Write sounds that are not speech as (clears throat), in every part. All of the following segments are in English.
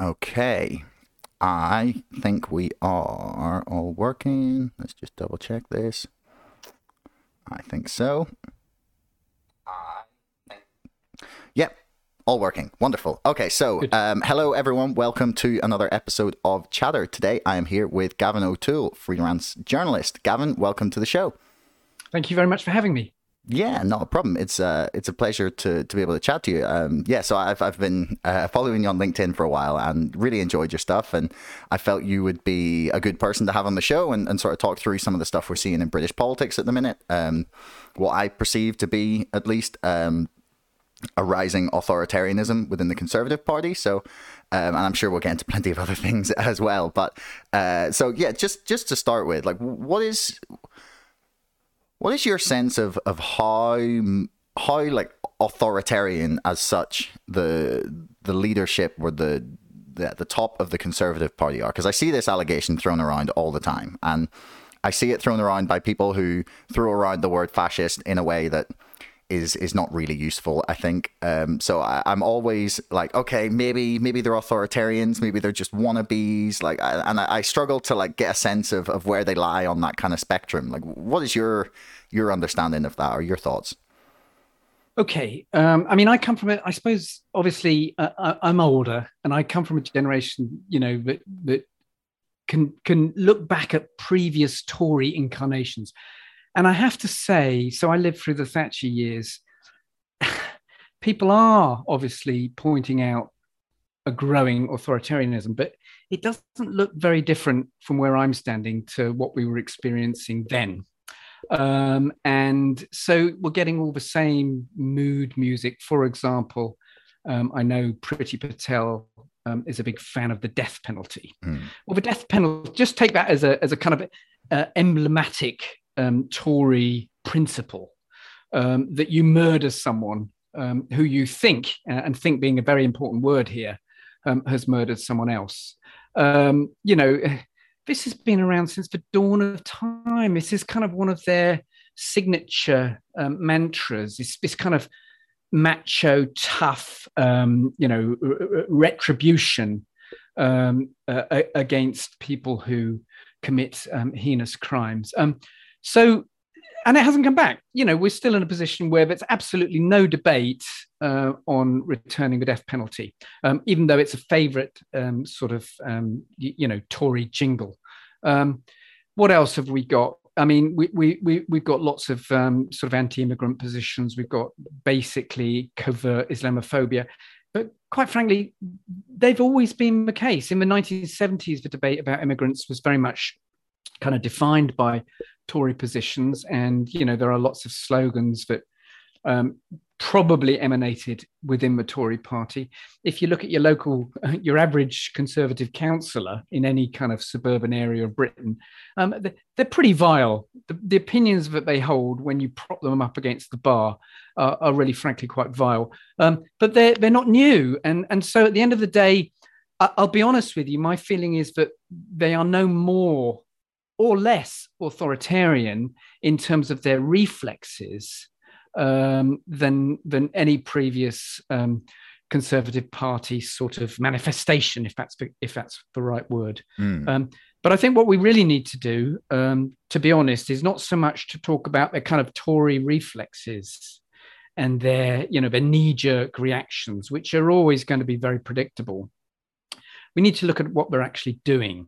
Okay. I think we are all working. Let's just double check this. I think so. Yep, all working. Wonderful. Okay, so um, hello everyone. Welcome to another episode of Chatter. Today I am here with Gavin O'Toole, freelance journalist. Gavin, welcome to the show. Thank you very much for having me. Yeah, not a problem. It's uh, it's a pleasure to, to be able to chat to you. Um, yeah, so I've I've been uh, following you on LinkedIn for a while and really enjoyed your stuff, and I felt you would be a good person to have on the show and, and sort of talk through some of the stuff we're seeing in British politics at the minute. Um, what I perceive to be at least um, a rising authoritarianism within the Conservative Party. So, um, and I'm sure we'll get into plenty of other (laughs) things as well. But uh, so yeah, just just to start with, like, what is what is your sense of of how how like authoritarian as such the the leadership or the the, the top of the Conservative Party are? Because I see this allegation thrown around all the time, and I see it thrown around by people who throw around the word fascist in a way that is is not really useful. I think. Um, so I, am always like, okay, maybe maybe they're authoritarians, maybe they're just wannabes. Like, I, and I, I, struggle to like get a sense of, of where they lie on that kind of spectrum. Like, what is your your understanding of that or your thoughts? Okay, um, I mean, I come from it. I suppose, obviously, uh, I'm older, and I come from a generation, you know, that that can can look back at previous Tory incarnations and I have to say, so I lived through the Thatcher years. (sighs) People are obviously pointing out a growing authoritarianism, but it doesn't look very different from where I'm standing to what we were experiencing then. Um, and so we're getting all the same mood music. For example, um, I know Priti Patel um, is a big fan of the death penalty. Mm. Well, the death penalty, just take that as a, as a kind of uh, emblematic um, Tory principle um, that you murder someone um, who you think, uh, and think being a very important word here, um, has murdered someone else. Um, you know, this has been around since the dawn of time. This is kind of one of their signature um, mantras. This, this kind of macho, tough, you know, retribution uh, against people who commit heinous crimes. Um, so, and it hasn't come back. You know, we're still in a position where there's absolutely no debate uh, on returning the death penalty, um, even though it's a favourite um, sort of, um, you, you, know, Tory jingle. Um, what else have we got? I mean, we, we, we, we've got lots of um, sort of anti immigrant positions. We've got basically covert Islamophobia. But quite frankly, they've always been the case. In the 1970s, the debate about immigrants was very much kind of defined by Tory positions, and you know there are lots of slogans that um, probably emanated within the Tory party. If you look at your local, (laughs) your average Conservative councillor in any kind of suburban area of Britain, um, they're pretty vile. The, the, opinions that they hold when you prop them up against the bar are, really, frankly, quite vile. Um, but they're they're not new, and and so at the end of the day, I'll be honest with you. My feeling is that they are no more or less authoritarian in terms of their reflexes um, than than any previous um, Conservative Party sort of manifestation, if that's the, if that's the right word. Mm. Um, but I think what we really need to do, um, to be honest, is not so much to talk about their kind of Tory reflexes and their you know their knee jerk reactions, which are always going to be very predictable. We need to look at what they're actually doing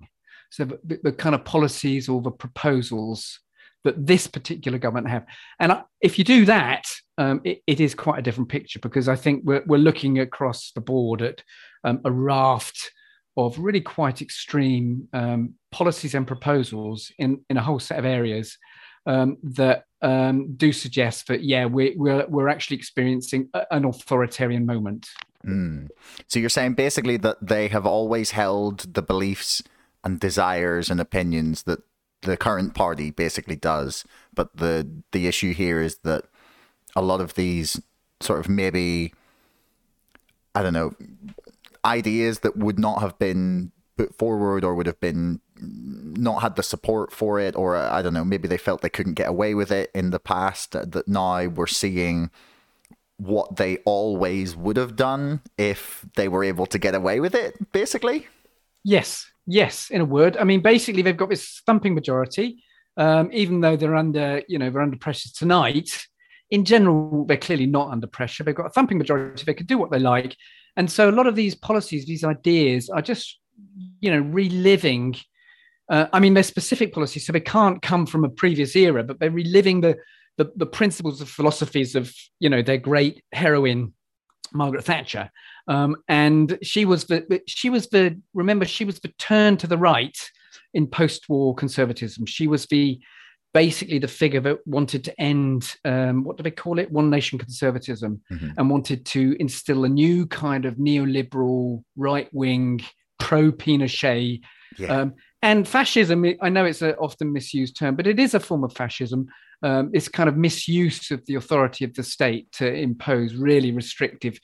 so the, the kind of policies or the proposals that this particular government have. And if you do that, um, it, it is quite a different picture because I think we're, we're looking across the board at um, a raft of really quite extreme um, policies and proposals in, in a whole set of areas um, that um, do suggest that, yeah, we, we're, we're actually experiencing a, an authoritarian moment. Mm. So you're saying basically that they have always held the beliefs and desires and opinions that the current party basically does. But the the issue here is that a lot of these sort of maybe I don't know ideas that would not have been put forward or would have been not had the support for it or uh, I don't know maybe they felt they couldn't get away with it in the past uh, that now we're seeing what they always would have done if they were able to get away with it, basically? Yes, yes, in a word. I mean, basically, they've got this thumping majority, um, even though they're under, you know, they're under pressure tonight. In general, they're clearly not under pressure. They've got a thumping majority. They can do what they like. And so a lot of these policies, these ideas are just, you know, reliving. Uh, I mean, they're specific policies, so they can't come from a previous era, but they're reliving the the, the principles of philosophies of you know their great heroine Margaret Thatcher, um, and she was the she was the remember she was the turn to the right in post-war conservatism. She was the basically the figure that wanted to end um, what do they call it one nation conservatism mm-hmm. and wanted to instill a new kind of neoliberal right-wing pro-pinochet yeah. um, and fascism i know it's an often misused term but it is a form of fascism um, this kind of misuse of the authority of the state to impose really restrictive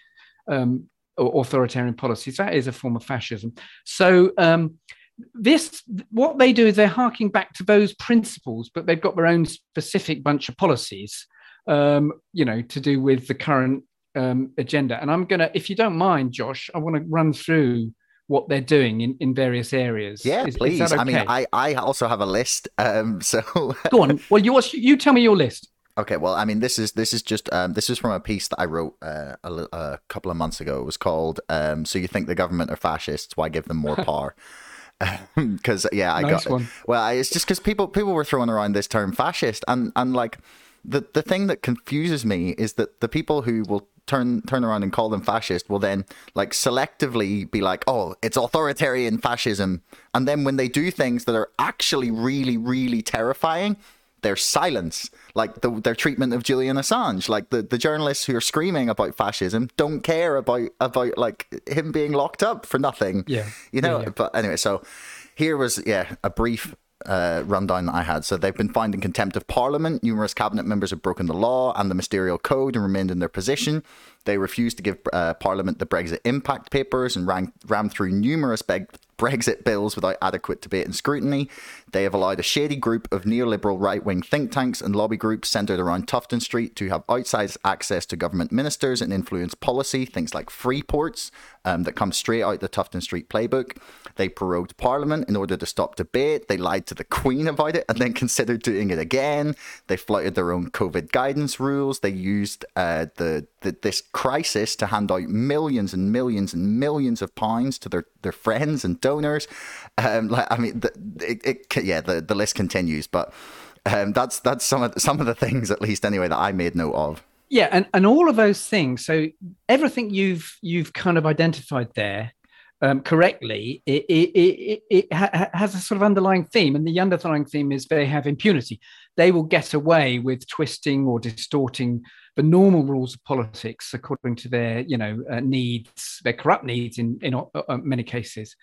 um, authoritarian policies. That is a form of fascism. So um, this, what they do is they're harking back to those principles, but they've got their own specific bunch of policies, um, you know, to do with the current um, agenda. And I'm gonna, if you don't mind, Josh, I want to run through what they're doing in, in various areas. Yeah, is, please. Is okay? I mean, I, I also have a list. Um, (laughs) so go on. Well, you you tell me your list. Okay, well, I mean, this is this is just um, this is from a piece that I wrote uh, a, a, couple of months ago. It was called um, "So You Think the Government are Fascists? Why Give Them More (laughs) Power?" (laughs) Because yeah, I nice got one. well. It's just because people people were throwing around this term fascist, and and like the the thing that confuses me is that the people who will turn turn around and call them fascist will then like selectively be like, oh, it's authoritarian fascism, and then when they do things that are actually really really terrifying, their silence, like the, their treatment of Julian Assange, like the, the journalists who are screaming about fascism don't care about about like him being locked up for nothing. Yeah, you know. Yeah, yeah. But anyway, so here was yeah a brief uh, rundown that I had. So they've been found in contempt of Parliament. Numerous cabinet members have broken the law and the ministerial code and remained in their position. They refused to give uh, Parliament the Brexit impact papers and ran, rammed through numerous Brexit bills without adequate debate and scrutiny. They have allowed a shady group of neoliberal right wing think tanks and lobby groups centred around Tufton Street to have outsized access to government ministers and influence policy, things like free ports um, that come straight out the Tufton Street playbook. They prorogued Parliament in order to stop debate. They lied to the Queen about it and then (laughs) considered doing it again. They flouted their own COVID guidance rules. They used uh, the, this crisis to hand out millions and millions and millions of pounds to their, their friends and donors. Um, like I mean, the, it, it, yeah, the, the list continues, but um, that's that's some of some of the things, at least anyway, that I made note of. Yeah, and, and all of those things. So everything you've you've kind of identified there um, correctly, it, it, it, it ha- has a sort of underlying theme, and the underlying theme is they have impunity. They will get away with twisting or distorting the normal rules of politics according to their, you know, uh, needs, their corrupt needs in in uh, uh many cases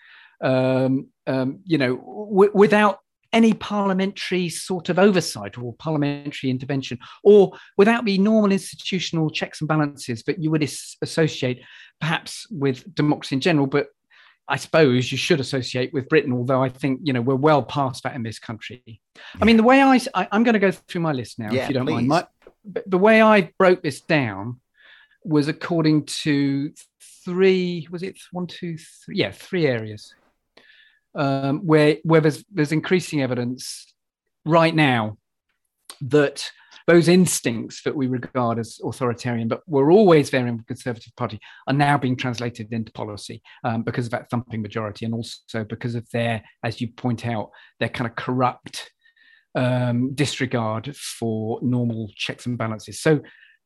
um, um, you know, w- without any parliamentary sort of oversight or parliamentary intervention, or without the normal institutional checks and balances that you would is- associate perhaps with democracy in general, but I suppose you should associate with Britain, although I think you know we're well past that in this country. Yeah. I mean, the way I, I am going to go through my list now, yeah, if you don't please. mind. My, the way I broke this down was according to three. Was it one, two, three? Yeah, three areas um, where where there's there's increasing evidence right now that those instincts that we regard as authoritarian, but were always there in the Conservative Party, are now being translated into policy um, because of that thumping majority, and also because of their, as you point out, their kind of corrupt um, disregard for normal checks and balances. So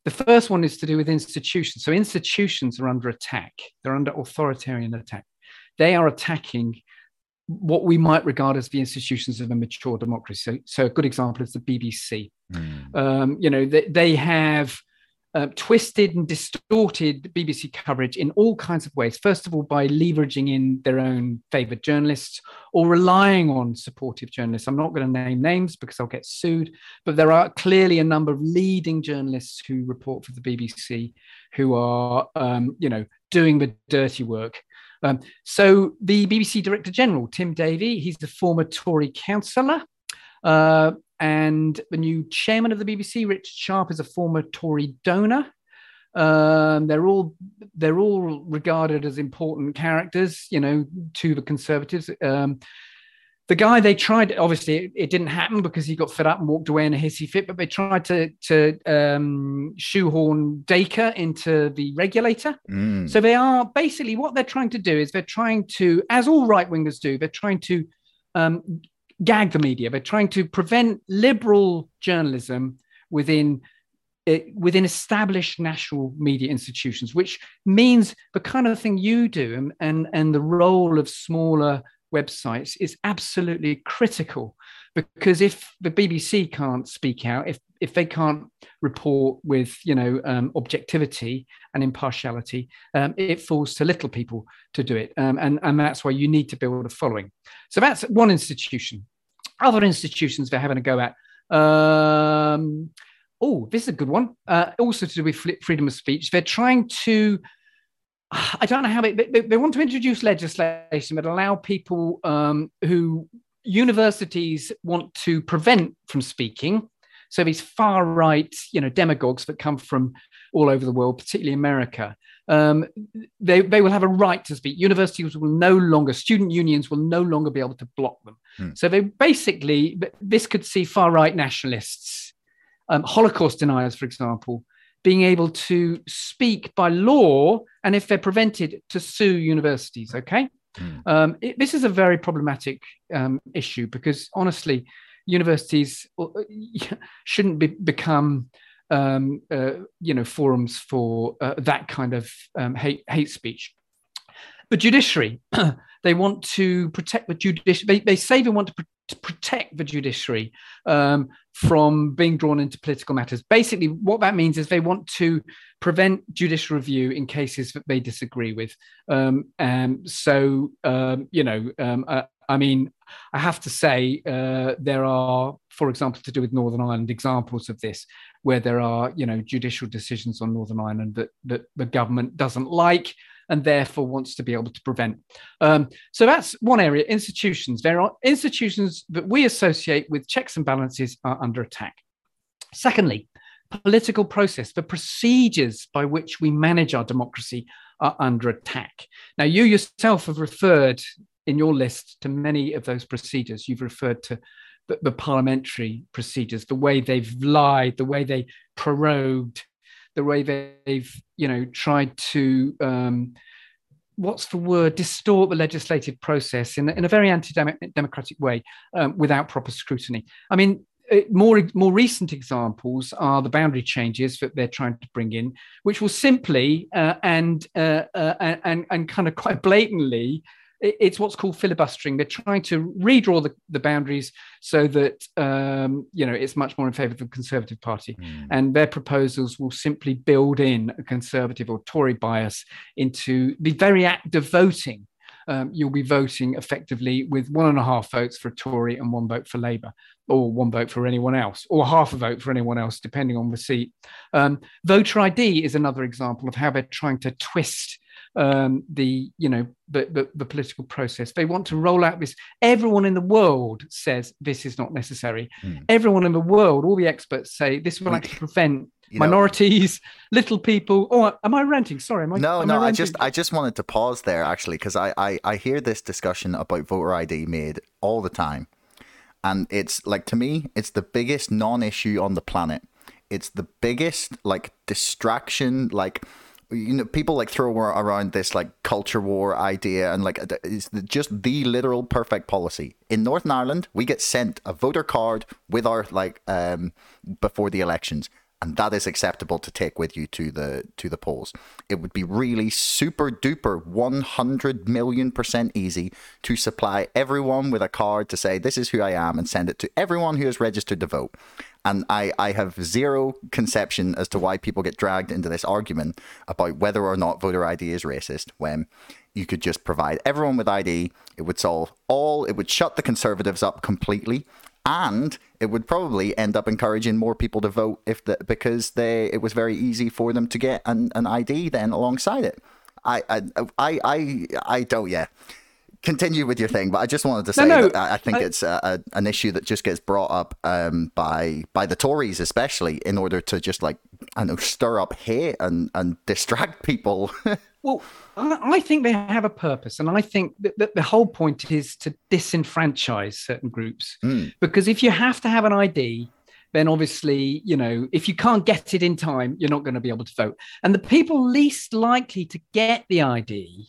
the first one is to do with institutions. So institutions are under attack; they're under authoritarian attack. They are attacking what we might regard as the institutions of a mature democracy. So, so a good example is the BBC. Mm. Um, you know, they, they have uh, twisted and distorted BBC coverage in all kinds of ways. First of all, by leveraging in their own favoured journalists or relying on supportive journalists. I'm not going to name names because I'll get sued, but there are clearly a number of leading journalists who report for the BBC who are, um, you know, doing the dirty work um, so the BBC Director General, Tim Davie, he's the former Tory councillor. Uh, and the new chairman of the BBC, Richard Sharp, is a former Tory donor. Um, they're all they're all regarded as important characters, you know, to the Conservatives. Um, the guy they tried obviously it, it, didn't happen because he got fed up and walked away in a hissy fit but they tried to to um, shoehorn Dacre into the regulator mm. so they are basically what they're trying to do is they're trying to as all right wingers do they're trying to um, gag the media they're trying to prevent liberal journalism within uh, within established national media institutions which means the kind of thing you do and and, and the role of smaller websites is absolutely critical because if the BBC can't speak out, if if they can't report with you know um, objectivity and impartiality, um, it falls to little people to do it, um, and and that's why you need to build a following. So that's one institution. Other institutions they're having a go at. Um, oh, this is a good one. Uh, also to do with freedom of speech. They're trying to I don't know how they, they, they want to introduce legislation that allow people um, who universities want to prevent from speaking. So these far right, you know, demagogues that come from all over the world, particularly America, um, they, they will have a right to speak. Universities will no longer, student unions will no longer be able to block them. Hmm. So they basically, this could see far right nationalists, um, Holocaust deniers, for example, being able to speak by law and if they're prevented to sue universities okay mm. um, it, this is a very problematic um, issue because honestly universities uh, (laughs) shouldn't be, become um, uh, you know forums for uh, that kind of um, hate, hate speech the judiciary (clears throat) they want to protect the judiciary they, they say they want to to protect the judiciary um, from being drawn into political matters. Basically, what that means is they want to prevent judicial review in cases that they disagree with. Um, and so, um, you know, uh, I mean, I have to say, uh, there are, for example, to do with Northern Ireland, examples of this, where there are, you know, judicial decisions on Northern Ireland that, that the government doesn't like and therefore wants to be able to prevent. Um, so that's one area. Institutions. There are institutions that we associate with checks and balances are under attack. Secondly, political process, the procedures by which we manage our democracy are under attack. Now, you yourself have referred in your list to many of those procedures. You've referred to the, the parliamentary procedures, the way they've lied, the way they prorogued the way they've you know tried to um, what's the word distort the legislative process in, in a very anti-democratic way um, without proper scrutiny. I mean more more recent examples are the boundary changes that they're trying to bring in, which will simply uh, and, uh, uh, and and kind of quite blatantly it's what's called filibustering. They're trying to redraw the, the boundaries so that um, you know it's much more in favour of the Conservative Party, mm. and their proposals will simply build in a Conservative or Tory bias into the very act of voting. Um, you'll be voting effectively with one and a half votes for a Tory and one vote for Labour, or one vote for anyone else, or half a vote for anyone else, depending on the seat. Um, voter ID is another example of how they're trying to twist um, the you know the, the, the political process. They want to roll out this. Everyone in the world says this is not necessary. Mm. Everyone in the world, all the experts say this will actually prevent you minorities, know, little people. Oh, am I ranting? Sorry, am I? No, am no. I, I, just, I just wanted to pause there actually because I, I, I hear this discussion about voter ID made all the time, and it's like to me, it's the biggest non-issue on the planet. It's the biggest like distraction, like you know people like throw around this like culture war idea and like it's just the literal perfect policy. In northern ireland we get sent a voter card with our like um before the elections and that is acceptable to take with you to the to the polls. It would be really super duper 100 million percent easy to supply everyone with a card to say this is who I am and send it to everyone who has registered to vote. And I, I have zero conception as to why people get dragged into this argument about whether or not voter ID is racist when you could just provide everyone with ID. It would solve all, it would shut the conservatives up completely and it would probably end up encouraging more people to vote if the, because they it was very easy for them to get an, an ID then alongside it. I I I I, I don't yeah. continue with your thing, but I just wanted to say no, no, that I think I, it's a, a, an issue that just gets brought up um, by by the Tories, especially in order to just like I know stir up hate and and distract people. (laughs) well, I think they have a purpose, and I think that the whole point is to disenfranchise certain groups. Mm. Because if you have to have an ID, then obviously, you know, if you can't get it in time, you're not going to be able to vote. And the people least likely to get the ID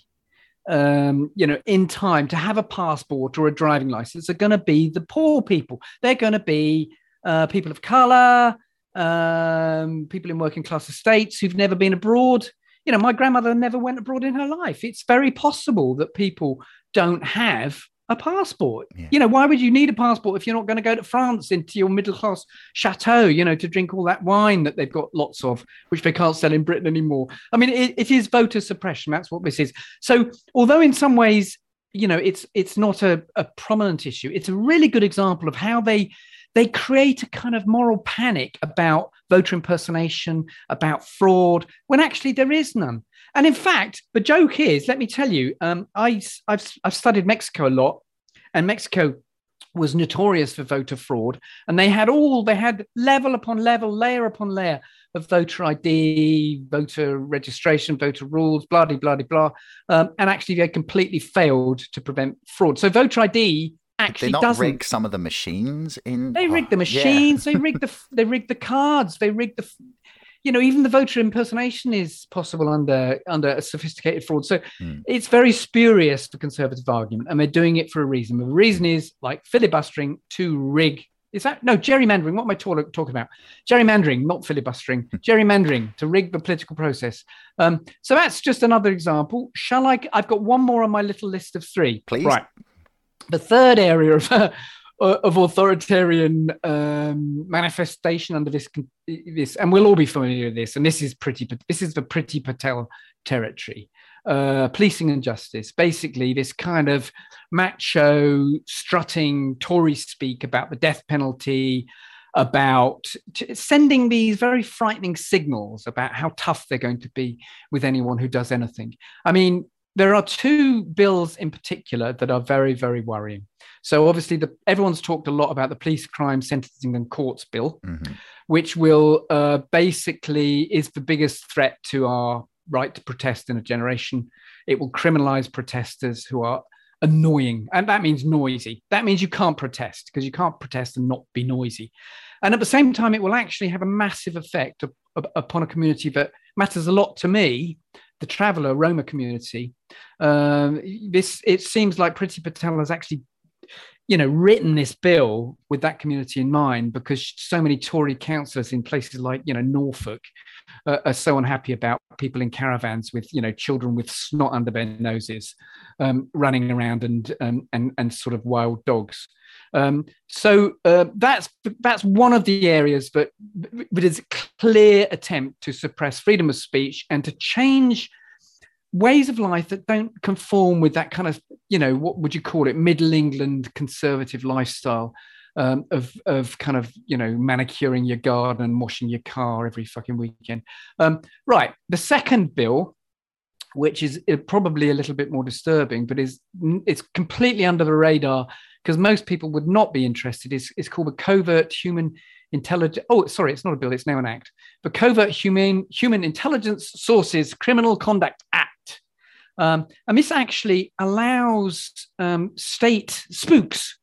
um, you know, in time to have a passport or a driving license are going to be the poor people. They're going to be uh, people of color, um, people in working class estates who've never been abroad. You know, my grandmother never went abroad in her life. It's very possible that people don't have a passport. Yeah. You know, why would you need a passport if you're not going to go to France into your middle class chateau, you know, to drink all that wine that they've got lots of, which they can't sell in Britain anymore? I mean, it, it is voter suppression. That's what this is. So, although in some ways, you know, it's it's not a, a prominent issue, it's a really good example of how they they create a kind of moral panic about voter impersonation, about fraud, when actually there is none. And in fact, the joke is, let me tell you, um, I, I've, I've studied Mexico a lot, and Mexico was notorious for voter fraud. And they had all, they had level upon level, layer upon layer of voter ID, voter registration, voter rules, blah, blah, blah, blah. Um, and actually, they completely failed to prevent fraud. So voter ID actually they not doesn't rig some of the machines in. They rig the machines. Yeah. they rig the (laughs) they rig the cards. They rig the you know, even the voter impersonation is possible under under a sophisticated fraud. So mm. it's very spurious the conservative argument, and they're doing it for a reason. The reason is like filibustering to rig. Is that no gerrymandering? What am I talk, talking about? Gerrymandering, not filibustering. Hmm. gerrymandering to rig the political process. Um, so that's just another example. Shall I? I've got one more on my little list of three. Please. Right. The third area of (laughs) uh, of authoritarian um, manifestation under this this, and we'll all be familiar with this. And this is pretty. This is the Priti Patel territory. Uh, policing and justice. Basically, this kind of macho, strutting Tory speak about the death penalty, about sending these very frightening signals about how tough they're going to be with anyone who does anything. I mean, there are two bills in particular that are very, very worrying. So obviously, the, everyone's talked a lot about the Police Crime Sentencing and Courts Bill, mm-hmm. which will uh, basically is the biggest threat to our right to protest in a generation. It will criminalize protesters who are annoying, and that means noisy. That means you can't protest because you can't protest and not be noisy. And at the same time, it will actually have a massive effect of, of, upon a community that matters a lot to me, the traveller Roma community. Um, this it seems like Priti Patel has actually you know, written this bill with that community in mind because so many Tory councillors in places like, you know, Norfolk uh, are so unhappy about people in caravans with, you know, children with snot under their noses um, running around and, um, and, and sort of wild dogs. Um, so uh, that's that's one of the areas that, is a clear attempt to suppress freedom of speech and to change ways of life that don't conform with that kind of, you know, what would you call it, Middle England conservative lifestyle um, of of kind of, you know, manicuring your garden and washing your car every fucking weekend. Um, right. The second bill, which is uh, probably a little bit more disturbing, but is it's completely under the radar because most people would not be interested. is It's called the Covert Human Intelligence. Oh, sorry, it's not a bill; it's now an act. The Covert Human Human Intelligence Sources Criminal Conduct Act. Um, and this actually allows um, state spooks,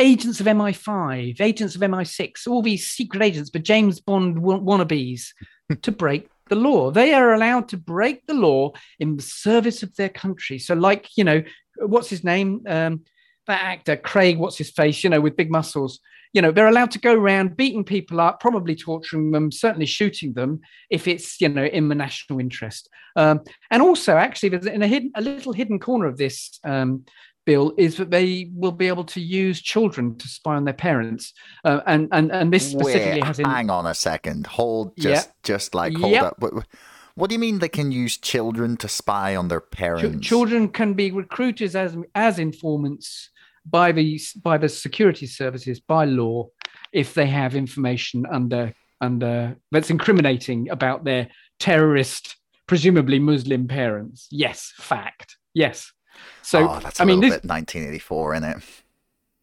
agents of MI5, agents of MI6, all these secret agents, but James Bond wannabes, (laughs) to break the law. They are allowed to break the law in the service of their country. So, like, you know, what's his name? Um, that actor, Craig, what's his face, you know, with big muscles. You know they're allowed to go around beating people up probably torturing them certainly shooting them if it's you know in the national interest. Um, and also actually there's in a hidden a little hidden corner of this um, bill is that they will be able to use children to spy on their parents. Uh, and and and this specifically Wait, has in... hang on a second. Hold just just like hold yep. up. What do you mean they can use children to spy on their parents? Ch- children can be recruited as as informants by the by the security services by law if they have information under under that's incriminating about their terrorist presumably muslim parents yes fact yes So oh, that's a I mean, little this, bit 1984 in it.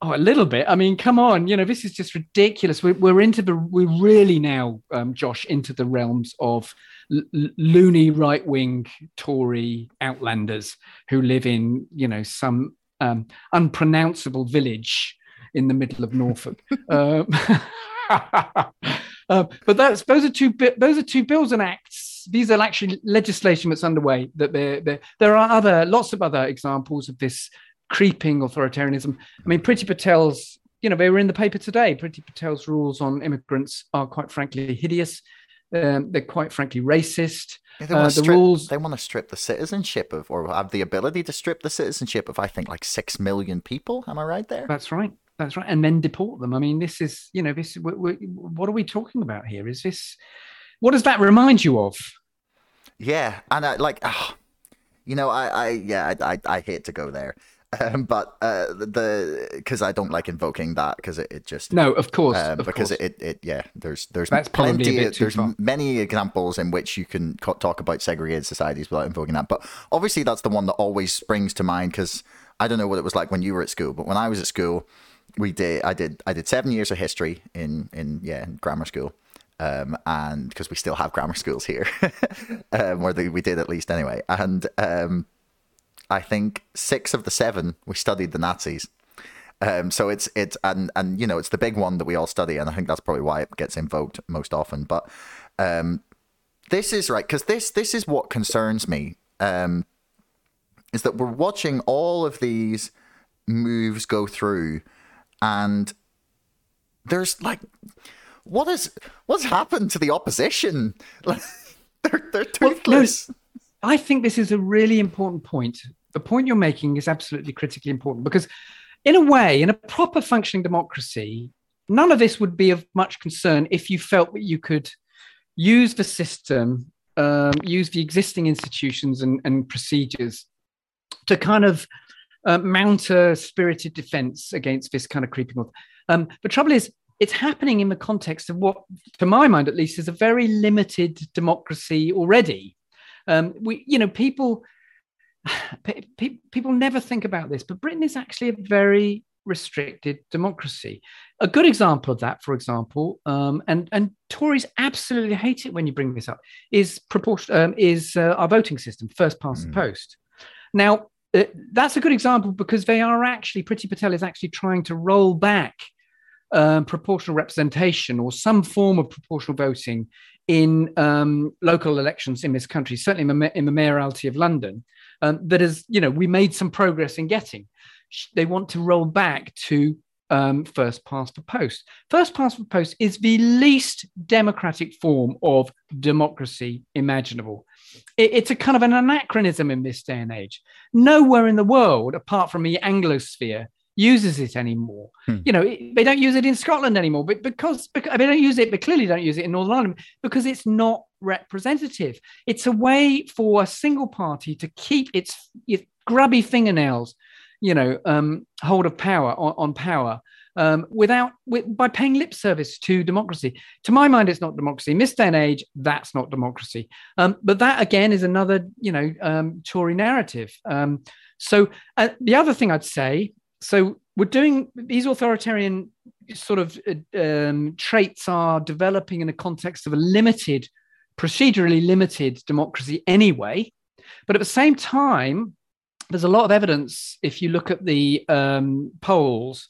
Oh, a little bit. I mean, come on. You know, this is just ridiculous. We're, we're into the, we're really now, um, Josh, into the realms of l- loony right wing Tory outlanders who live in, you know, some um, unpronounceable village in the middle of Norfolk. (laughs) um, uh, (laughs) but that's those are two those are two bills and acts. These are actually legislation that's underway. That there there there are other lots of other examples of this creeping authoritarianism. I mean, Priti Patel's, you know, they were in the paper today. Priti Patel's rules on immigrants are quite frankly hideous. Um, they're quite frankly racist. Yeah, they, Uh, want the to strip, rules- they want to strip the citizenship of, or have the ability to strip the citizenship of, I think, like six million people. Am I right there? That's right. That's right. And then deport them. I mean, this is, you know, this. we we what are we talking about here? Is this? What does that remind you of? Yeah, and I like, ah, you know, I, I, yeah, I, I, I hate to go there, um, but uh, the because I don't like invoking that because it, it just No, of course, um, of because course. it, it yeah there's there's That's plenty there's far. many examples in which you can talk about segregated societies without invoking that but obviously that's the one that always springs to mind because I don't know what it was like when you were at school but when I was at school we did I did I did seven years of history in in yeah in grammar school um, and because we still have grammar (laughs) schools here (laughs) um, or we did at least anyway and um, I think six of the seven we studied the Nazis um, so it's it's and and you know it's the big one that we all study, and I think that's probably why it gets invoked most often. But um, this is right because this this is what concerns me. Um, is that we're watching all of these moves go through, and there's like, what is what's happened to the opposition? (laughs) Like, they're they're Well, no, toothless. I think this is a really important point. The point you're making is absolutely critically important because, in a way, in a proper functioning democracy, none of this would be of much concern if you felt that you could use the system, um, use the existing institutions and, and procedures to kind of uh, mount a spirited defense against this kind of creeping. auth- Um, the trouble is, it's happening in the context of what, to my mind at least, is a very limited democracy already. Um, we, you know, people, pe- pe- (sighs) people never think about this, but Britain is actually a very restricted democracy. A good example of that, for example, um, and and Tories absolutely hate it when you bring this up, is proportion um, is uh, our voting system, first past the Mm. post. Now, uh, that's a good example because they are actually, Priti Patel is actually trying to roll back um, proportional representation or some form of proportional voting in um, local elections in this country, certainly in the, in the mayoralty of London, um, that is, you know, we made some progress in getting. They want to roll back to um, first past the post. First past the post is the least democratic form of democracy imaginable. It- it's a kind of an anachronism in this day and age. Nowhere in the world, apart from the Anglosphere, uses it anymore. Hmm. You know, it- they don't use it in Scotland anymore, but because, because they don't use it, but clearly don't use it in Northern Ireland because it's not representative. It's a way for a single party to keep its, its grubby fingernails, you know, um, hold of power on, on power. Um, without with, by paying lip service to democracy, to my mind, it's not democracy. In this and age, that's not democracy. Um, but that again is another, you know, um, Tory narrative. Um, so uh, the other thing I'd say, so we're doing these authoritarian sort of uh, um, traits are developing in a context of a limited, procedurally limited democracy anyway. But at the same time, there's a lot of evidence if you look at the um, polls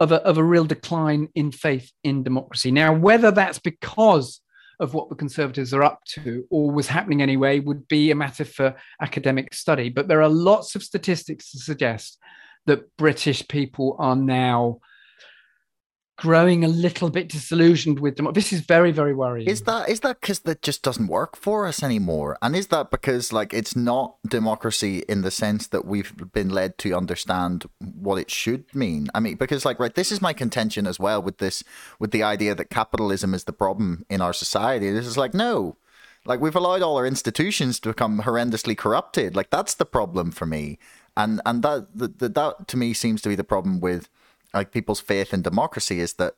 of a, of a real decline in faith in democracy. Now, whether that's because of what the Conservatives are up to or was happening anyway would be a matter for academic study. But there are lots of statistics to suggest that British people are now growing a little bit disillusioned with them. This is very, very worrying. Is that is that because that just doesn't work for us anymore? And is that because like it's not democracy in the sense that we've been led to understand what it should mean? I mean, because like right, this is my contention as well with this with the idea that capitalism is the problem in our society. This is like no. Like we've allowed all our institutions to become horrendously corrupted. Like that's the problem for me. And and that that, that to me seems to be the problem with like people's faith in democracy is that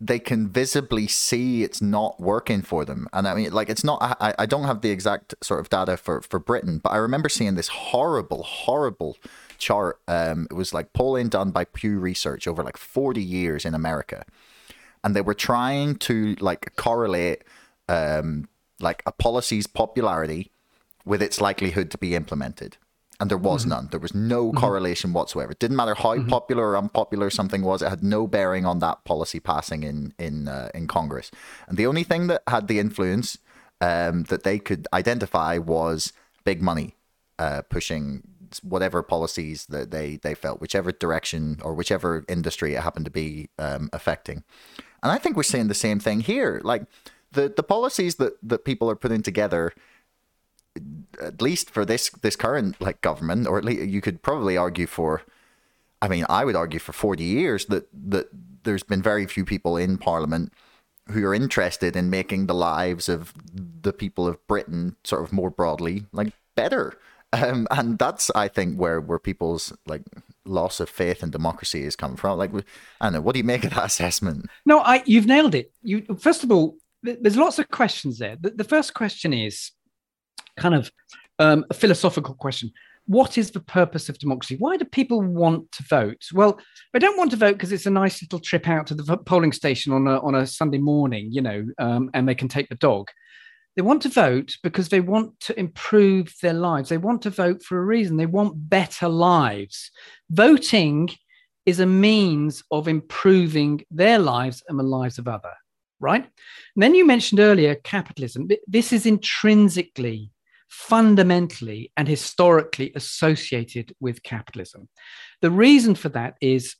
they can visibly see it's not working for them. And I mean, like, it's not, I, I don't have the exact sort of data for, for Britain, but I remember seeing this horrible, horrible chart. Um, it was like polling done by Pew Research over like 40 years in America. And they were trying to like correlate um, like a policy's popularity with its likelihood to be implemented and there was mm-hmm. none. There was no mm-hmm. correlation whatsoever. It didn't matter how mm-hmm. popular or unpopular something was; it had no bearing on that policy passing in in uh, in Congress. And the only thing that had the influence um, that they could identify was big money uh, pushing whatever policies that they they felt, whichever direction or whichever industry it happened to be um, affecting. And I think we're seeing the same thing here. Like the the policies that that people are putting together at least for this this current like government, or at least you could probably argue for. I mean, I would argue for forty years that that there's been very few people in Parliament who are interested in making the lives of the people of Britain sort of more broadly like better. Um, and that's I think where where people's like loss of faith in democracy is coming from. Like, I don't know. What do you make of that (laughs) assessment? No, I you've nailed it. You first of all, there's lots of questions there. The, the first question is kind of um, a philosophical question. What is the purpose of democracy? Why do people want to vote? Well, they don't want to vote because it's a nice little trip out to the polling station on a, on a Sunday morning, you know, um, and they can take the dog. They want to vote because they want to improve their lives. They want to vote for a reason. They want better lives. Voting is a means of improving their lives and the lives of other, right? And then you mentioned earlier capitalism. This is intrinsically fundamentally and historically associated with capitalism. The reason for that is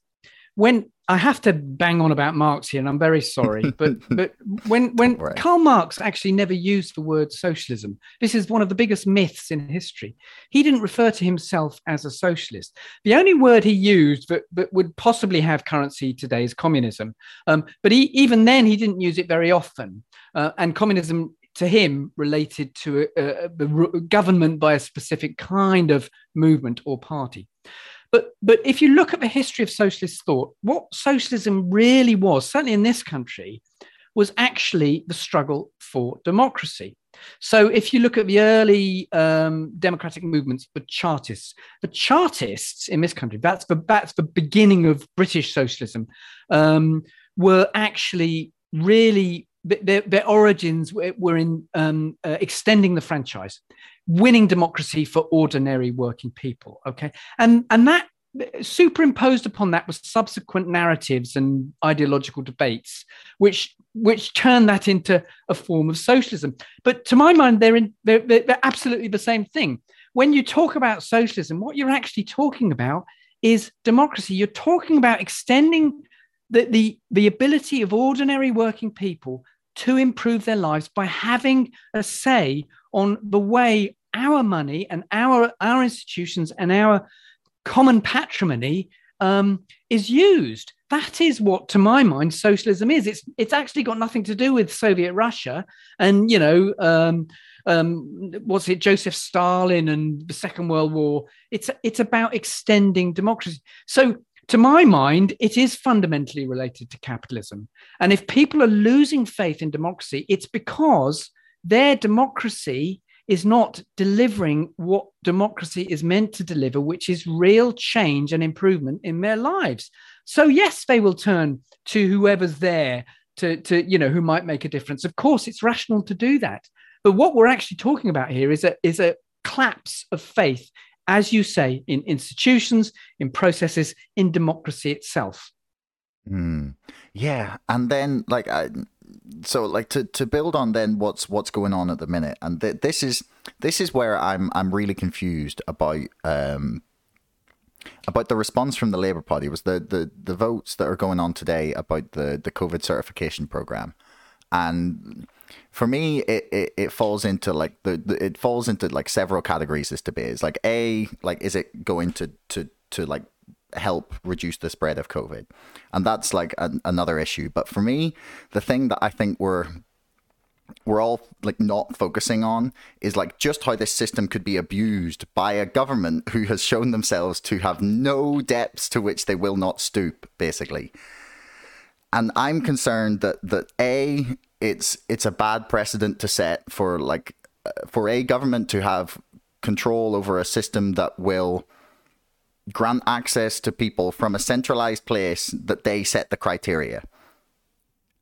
when I have to bang on about Marx here, and I'm very sorry, (laughs) but but when when right. Karl Marx actually never used the word socialism, this is one of the biggest myths in history. He didn't refer to himself as a socialist. The only word he used that, that would possibly have currency today is communism. Um, but he, even then, he didn't use it very often. Uh, and communism to him related to the government by a specific kind of movement or party. But, but if you look at the history of socialist thought, what socialism really was, certainly in this country, was actually the struggle for democracy. So if you look at the early um, democratic movements, the Chartists, the Chartists in this country, that's the, that's the beginning of British socialism, um, were actually really their, their origins were in um, uh, extending the franchise, winning democracy for ordinary working people. Okay, and and that superimposed upon that was subsequent narratives and ideological debates, which which turned that into a form of socialism. But to my mind, they're in they're, they're absolutely the same thing. When you talk about socialism, what you're actually talking about is democracy. You're talking about extending the, the, the ability of ordinary working people to improve their lives by having a say on the way our money and our, our institutions and our common patrimony um, is used. That is what, to my mind, socialism is. It's it's actually got nothing to do with Soviet Russia and you know um, um, what's it, Joseph Stalin and the Second World War. It's it's about extending democracy. So to my mind, it is fundamentally related to capitalism. And if people are losing faith in democracy, it's because their democracy is not delivering what democracy is meant to deliver, which is real change and improvement in their lives. So, yes, they will turn to whoever's there to, to you know, who might make a difference. Of course, it's rational to do that. But what we're actually talking about here is a, is a collapse of faith as you say, in institutions, in processes, in democracy itself. Mm. Yeah, and then like I, so like to to build on then what's what's going on at the minute, and th- this is this is where I'm I'm really confused about um about the response from the Labour Party was the the the votes that are going on today about the the COVID certification program, and for me it, it, it falls into like the, the, it falls into like several categories debate is. Like a like is it going to to to like help reduce the spread of covid? And that's like an, another issue. But for me the thing that i think we're we're all like not focusing on is like just how this system could be abused by a government who has shown themselves to have no depths to which they will not stoop basically. And I'm concerned that that a it's it's a bad precedent to set for like uh, for a government to have control over a system that will grant access to people from a centralized place that they set the criteria.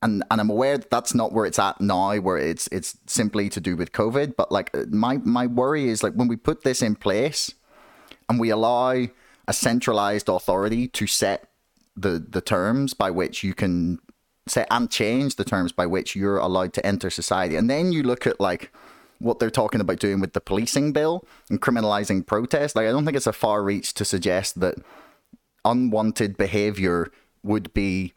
And and I'm aware that that's not where it's at now, where it's it's simply to do with COVID. But like my my worry is like when we put this in place, and we allow a centralized authority to set the the terms by which you can set and change the terms by which you're allowed to enter society, and then you look at like what they're talking about doing with the policing bill and criminalizing protest. Like, I don't think it's a far reach to suggest that unwanted behavior would be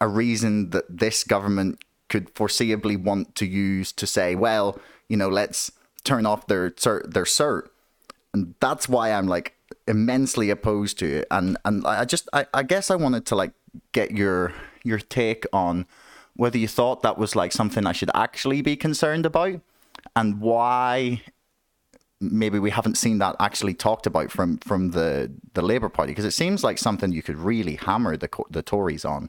a reason that this government could foreseeably want to use to say, well, you know, let's turn off their their cert. And that's why I'm like immensely opposed to it. And and I just I, I guess I wanted to like get your your take on whether you thought that was like something I should actually be concerned about and why maybe we haven't seen that actually talked about from from the the Labour Party because it seems like something you could really hammer the the Tories on.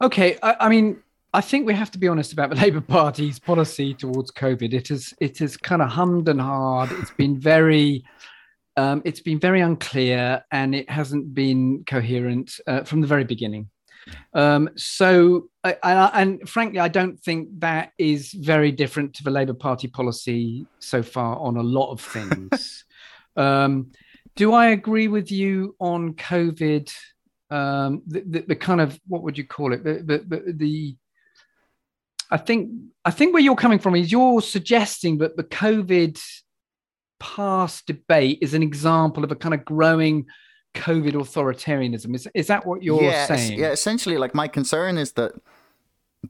Okay, I, I mean, I think we have to be honest about the (laughs) Labour Party's policy towards COVID. It has it has kind of hummed and hard. It's been very. Um, it's been very unclear and it hasn't been coherent uh, from the very beginning. Um, so, I, I, and frankly, I don't think that is very different to the Labour Party policy so far on a lot of things. (laughs) um, do I agree with you on COVID? Um, the, the, the, kind of what would you call it? The, the, the I think I think where you're coming from is you're suggesting that the COVID pass debate is an example of a kind of growing COVID authoritarianism. Is is that what you're yeah, saying? Yeah, essentially, like my concern is that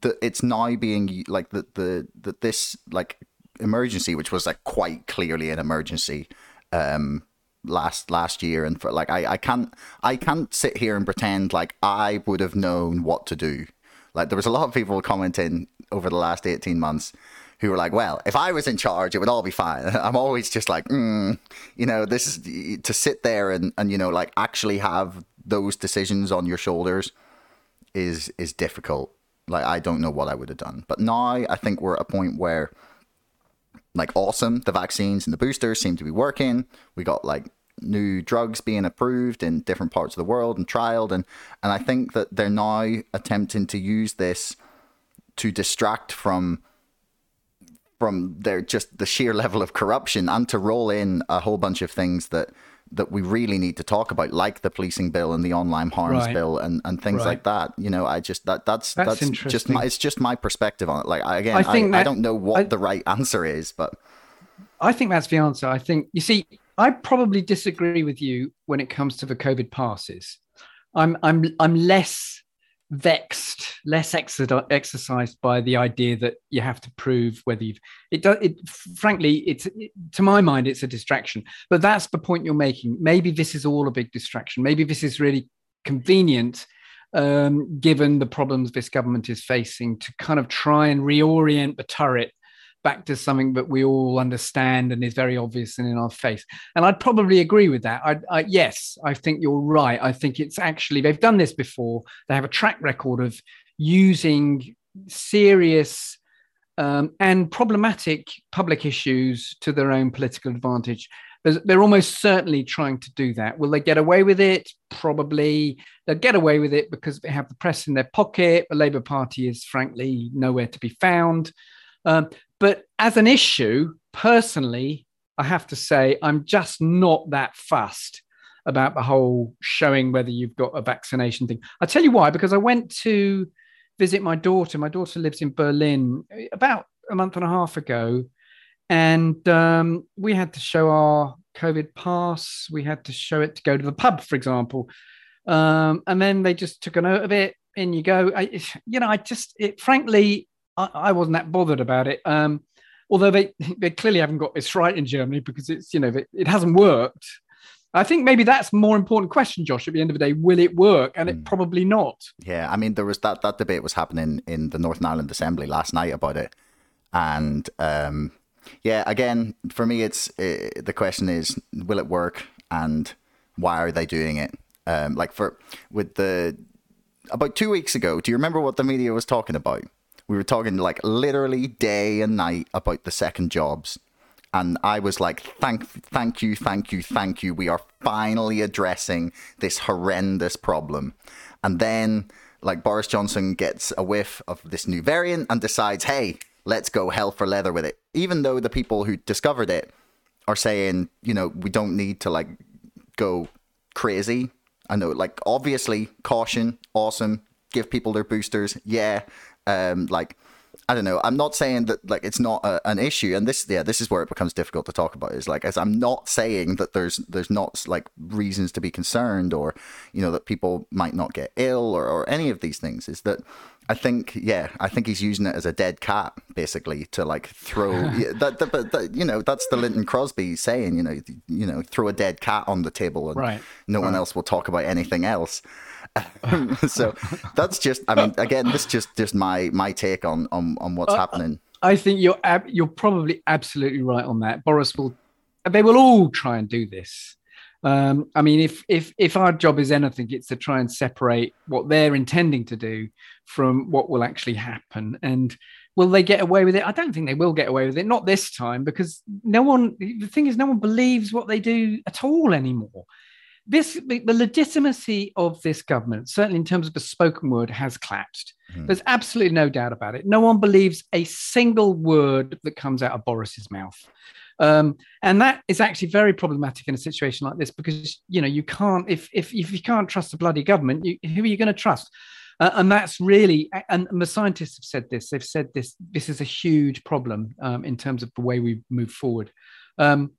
that it's now being like the the that this like emergency, which was like quite clearly an emergency, um, last last year, and for like I I can't I can't sit here and pretend like I would have known what to do. Like there was a lot of people commenting over the last eighteen months who were like, well, if I was in charge, it would all be fine. (laughs) I'm always just like, mm, you know, this is to sit there and, and, you know, like actually have those decisions on your shoulders is, is difficult. Like, I don't know what I would have done. But now I think we're at a point where, like, awesome, the vaccines and the boosters seem to be working. We got like new drugs being approved in different parts of the world and trialed. And, and I think that they're now attempting to use this to distract from from their just the sheer level of corruption and to roll in a whole bunch of things that that we really need to talk about, like the policing bill and the online harms right. bill and, and things right. like that. You know, I just that that's that's, that's just my it's just my perspective on it. Like again, I, think I, that, I don't know what I, the right answer is, but I think that's the answer. I think you see, I probably disagree with you when it comes to the COVID passes. I'm I'm I'm less vexed, less exercised by the idea that you have to prove whether you've. It does. It frankly, it's it, to my mind, it's a distraction. But that's the point you're making. Maybe this is all a big distraction. Maybe this is really convenient, um, given the problems this government is facing, to kind of try and reorient the turret back to something that we all understand and is very obvious and in our face. And I'd probably agree with that. I, I, yes, I think you're right. I think it's actually, they've done this before. They have a track record of using serious um, and problematic public issues to their own political advantage. They're almost certainly trying to do that. Will they get away with it? Probably. They'll get away with it because they have the press in their pocket. The Labour Party is frankly nowhere to be found. Um, but as an issue, personally, I have to say, I'm just not that fussed about the whole showing whether you've got a vaccination thing. i tell you why, because I went to visit my daughter. My daughter lives in Berlin about a month and a half ago. And um, we had to show our COVID pass. We had to show it to go to the pub, for example. Um, and then they just took a note of it. In you go. I, you know, I just, it, frankly, I, I wasn't that bothered about it. Um, although they (laughs) they clearly haven't got this right in Germany because it's you know it, it hasn't worked. I think maybe that's more important question, Josh. At the end of the day, will it work? And it hmm. probably not. Yeah, I mean, there was that that debate was happening in the Northern Ireland Assembly last night about it, and um, yeah, again, for me, it's uh, the question is, will it work, and why are they doing it? Um, like for with the about two weeks ago, do you remember what the media was talking about? We were talking like literally day and night about the second jobs. And I was like, thank, thank you, thank you, thank you. We are finally addressing this horrendous problem. And then, like, Boris Johnson gets a whiff of this new variant and decides, hey, let's go hell for leather with it. Even though the people who discovered it are saying, you know, we don't need to, like, go crazy. I know, like, obviously, caution, awesome, give people their boosters, yeah. Um, like, I don't know. I'm not saying that like it's not a, an issue, and this yeah, this is where it becomes difficult to talk about. Is like as I'm not saying that there's there's not like reasons to be concerned, or you know that people might not get ill, or, or any of these things. Is that I think yeah, I think he's using it as a dead cat basically to like throw (laughs) yeah, that, that, but that, you know that's the Lynton Crosby saying you know you know throw a dead cat on the table and right. no right. one else will talk about anything else. (laughs) so that's just i mean again this is just just my my take on on, on what's uh, happening i think you're ab- you're probably absolutely right on that boris will they will all try and do this um, I mean, if if if our job is anything, it's to try and separate what they're intending to do from what will actually happen. And will they get away with it? I don't think they will get away with it. Not this time, because no one. The thing is, no one believes what they do at all anymore this the legitimacy of this government, certainly in terms of the spoken word, has collapsed. Mm. There's absolutely no doubt about it. No one believes a single word that comes out of Boris's mouth. Um, and that is actually very problematic in a situation like this because you know you can't if if, if you can't trust the bloody government, you, who are you going to trust? Uh, and that's really and the scientists have said this. They've said this. This is a huge problem um, in terms of the way we move forward. Um,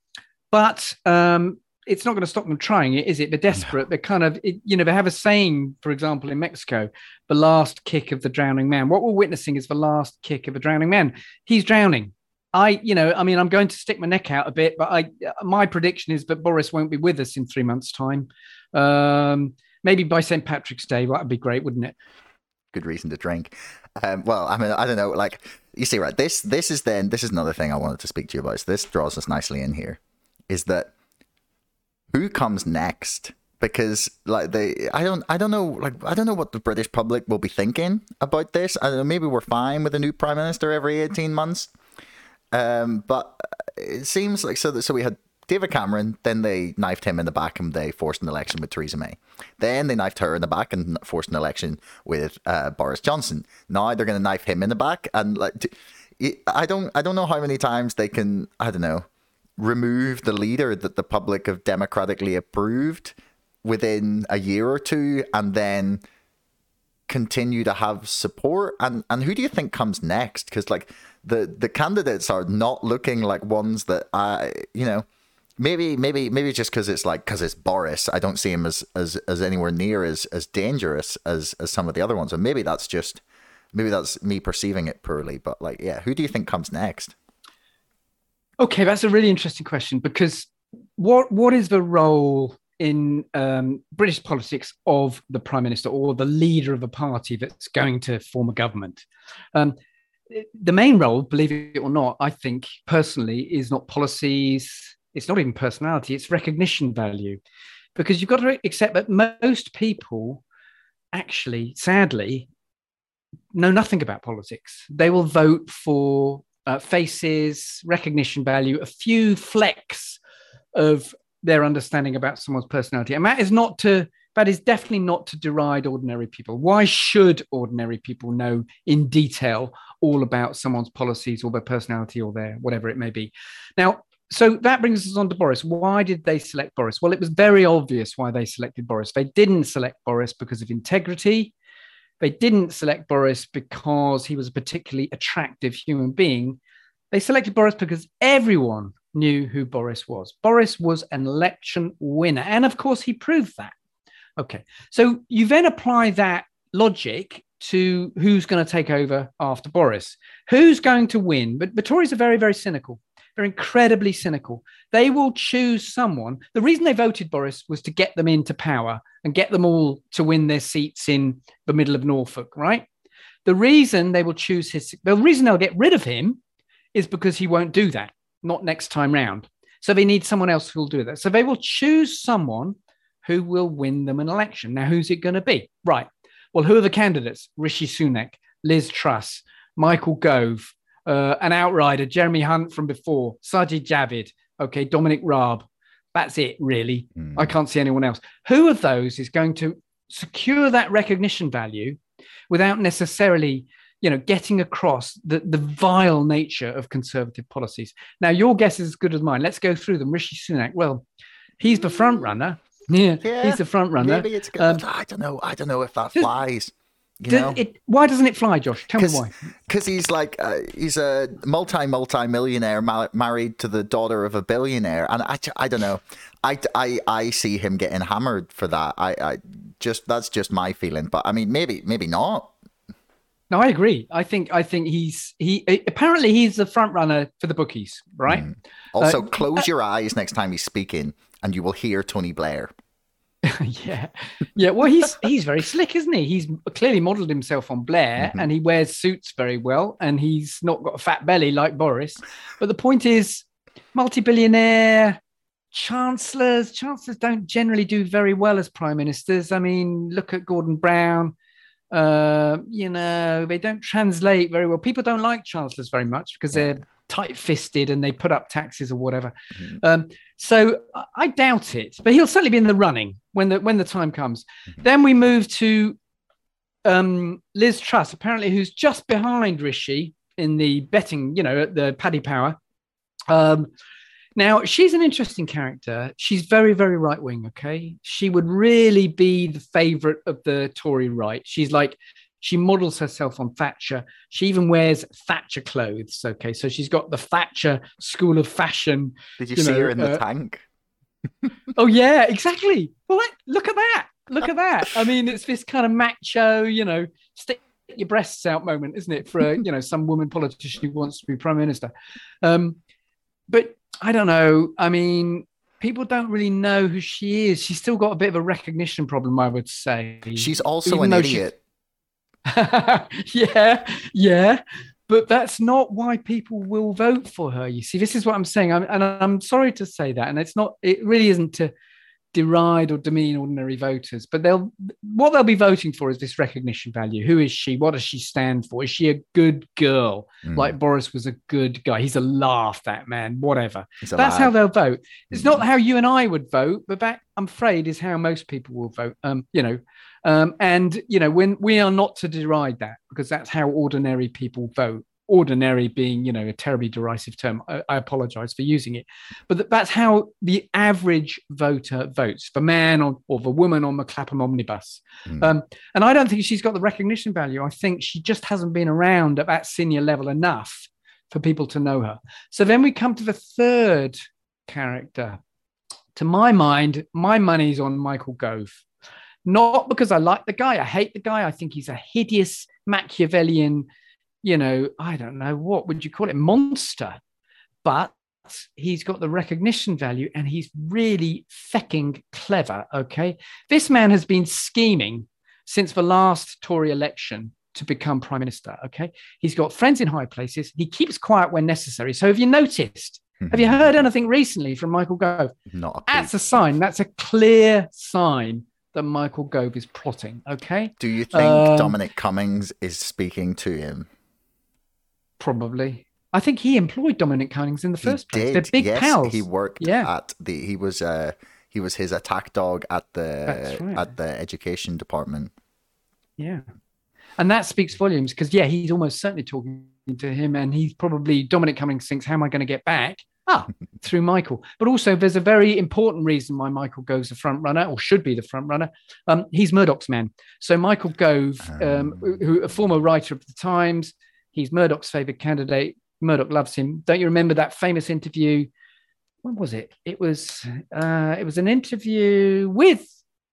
but um, it's not going to stop them trying it, is it? They're desperate. They're kind of, you know, they have a saying, for example, in Mexico, the last kick of the drowning man. What we're witnessing is the last kick of a drowning man. He's drowning. I, you know, I mean, I'm going to stick my neck out a bit, but I, my prediction is that Boris won't be with us in three months' time. Um, maybe by St. Patrick's Day, that would be great, wouldn't it? Good reason to drink. Um, well, I mean, I don't know. Like you see, right? This, this is then this is another thing I wanted to speak to you about. So this draws us nicely in here. Is that who comes next? Because like they, I don't, I don't know, like I don't know what the British public will be thinking about this. I don't know. Maybe we're fine with a new prime minister every eighteen months, um, but it seems like so. That, so we had David Cameron, then they knifed him in the back and they forced an election with Theresa May. Then they knifed her in the back and forced an election with uh, Boris Johnson. Now they're going to knife him in the back and like I don't I don't know how many times they can I don't know remove the leader that the public have democratically approved within a year or two and then continue to have support? And and who do you think comes next? Because like the the candidates are not looking like ones that i you know maybe maybe maybe just because it's like because it's boris i don't see him as as as anywhere near as as dangerous as as some of the other ones. And maybe that's just maybe that's me perceiving it poorly but like yeah who do you think comes next Okay, that's a really interesting question because what what is the role in um, British politics of the prime minister or the leader of a party that's going to form a government? Um, the main role, believe it or not, I think personally, is not policies. It's not even personality. It's recognition value, because you've got to accept that most people, actually, sadly, know nothing about politics. They will vote for uh, faces, recognition value, a few flecks of their understanding about someone's personality. And that is not to, that is definitely not to deride ordinary people. Why should ordinary people know in detail all about someone's policies or their personality or their whatever it may be? Now, so that brings us on to Boris. Why did they select Boris? Well, it was very obvious why they selected Boris. They didn't select Boris because of integrity. They didn't select Boris because he was a particularly attractive human being. They selected Boris because everyone knew who Boris was. Boris was an election winner. And of course, he proved that. Okay. So you then apply that logic to who's going to take over after Boris. Who's going to win? But the Tories are very, very cynical. They're incredibly cynical. They will choose someone. The reason they voted Boris was to get them into power and get them all to win their seats in the middle of Norfolk, right? The reason they will choose his, the reason they'll get rid of him is because he won't do that, not next time round. So they need someone else who will do that. So they will choose someone who will win them an election. Now, who's it going to be? Right. Well, who are the candidates? Rishi Sunak, Liz Truss, Michael Gove, uh, an outrider, Jeremy Hunt from before, Sajid Javid, okay, Dominic Raab. That's it, really. Mm. I can't see anyone else. Who of those is going to secure that recognition value without necessarily you know getting across the, the vile nature of conservative policies now your guess is as good as mine let's go through them rishi sunak well he's the front runner yeah, yeah he's the front runner maybe it's good. Um, i don't know i don't know if that flies It, why doesn't it fly, Josh? Tell me why. Because he's like uh, he's a multi multi millionaire ma- married to the daughter of a billionaire, and I, I don't know. I, I, I see him getting hammered for that. I, I just that's just my feeling, but I mean maybe maybe not. No, I agree. I think I think he's he apparently he's the front runner for the bookies, right? Mm. Also, uh, close uh, your eyes next time he's speaking, and you will hear Tony Blair. (laughs) yeah, yeah. Well, he's he's very slick, isn't he? He's clearly modelled himself on Blair, mm-hmm. and he wears suits very well, and he's not got a fat belly like Boris. But the point is, multi-billionaire chancellors. Chancellors don't generally do very well as prime ministers. I mean, look at Gordon Brown uh, you know, they don't translate very well. People don't like chancellors very much because they're tight-fisted and they put up taxes or whatever. Mm-hmm. Um, so I doubt it, but he'll certainly be in the running when the when the time comes. Mm-hmm. Then we move to um, Liz Truss, apparently who's just behind Rishi in the betting, you know, at the Paddy Power. Um, now, she's an interesting character. She's very, very right wing. Okay. She would really be the favorite of the Tory right. She's like, she models herself on Thatcher. She even wears Thatcher clothes. Okay. So she's got the Thatcher school of fashion. Did you, you see know, her in the uh, tank? (laughs) oh, yeah, exactly. Well, look at that. Look at that. I mean, it's this kind of macho, you know, stick your breasts out moment, isn't it, for a, you know some woman politician who wants to be prime minister? Um, but I don't know. I mean, people don't really know who she is. She's still got a bit of a recognition problem, I would say. She's also an idiot. (laughs) yeah, yeah. But that's not why people will vote for her. You see, this is what I'm saying. I'm, and I'm sorry to say that. And it's not, it really isn't to deride or demean ordinary voters, but they'll what they'll be voting for is this recognition value. Who is she? What does she stand for? Is she a good girl? Mm. Like Boris was a good guy. He's a laugh, that man, whatever. That's laugh. how they'll vote. It's mm. not how you and I would vote, but that I'm afraid is how most people will vote. Um, you know, um, and you know, when we are not to deride that because that's how ordinary people vote ordinary being you know a terribly derisive term i, I apologize for using it. But that's how the average voter votes the man or, or the woman on the clapham omnibus. Mm. um, and i don't think she's got the recognition value. I think she just hasn't been around at that senior level enough for people to know her. So then we come to the third character. To my mind my money's on michael gove. Not because i like the guy i hate the guy i think he's a hideous machiavellian you know, I don't know, what would you call it? Monster. But he's got the recognition value and he's really fecking clever. Okay. This man has been scheming since the last Tory election to become prime minister. Okay. He's got friends in high places. He keeps quiet when necessary. So have you noticed? Have you heard anything recently from Michael Gove? Not a That's a sign. That's a clear sign that Michael Gove is plotting. Okay. Do you think um, Dominic Cummings is speaking to him? Probably. I think he employed Dominic Cummings in the first he place. Did. They're big yes, pals. He worked yeah. at the. He was uh he was his attack dog at the right. at the education department. Yeah, and that speaks volumes because yeah, he's almost certainly talking to him, and he's probably Dominic Cummings thinks, "How am I going to get back?" Ah, (laughs) through Michael. But also, there's a very important reason why Michael goes the front runner, or should be the front runner. Um, he's Murdoch's man. So Michael Gove, um, um, who a former writer of the Times, He's Murdoch's favorite candidate. Murdoch loves him. Don't you remember that famous interview? When was it? It was uh, it was an interview with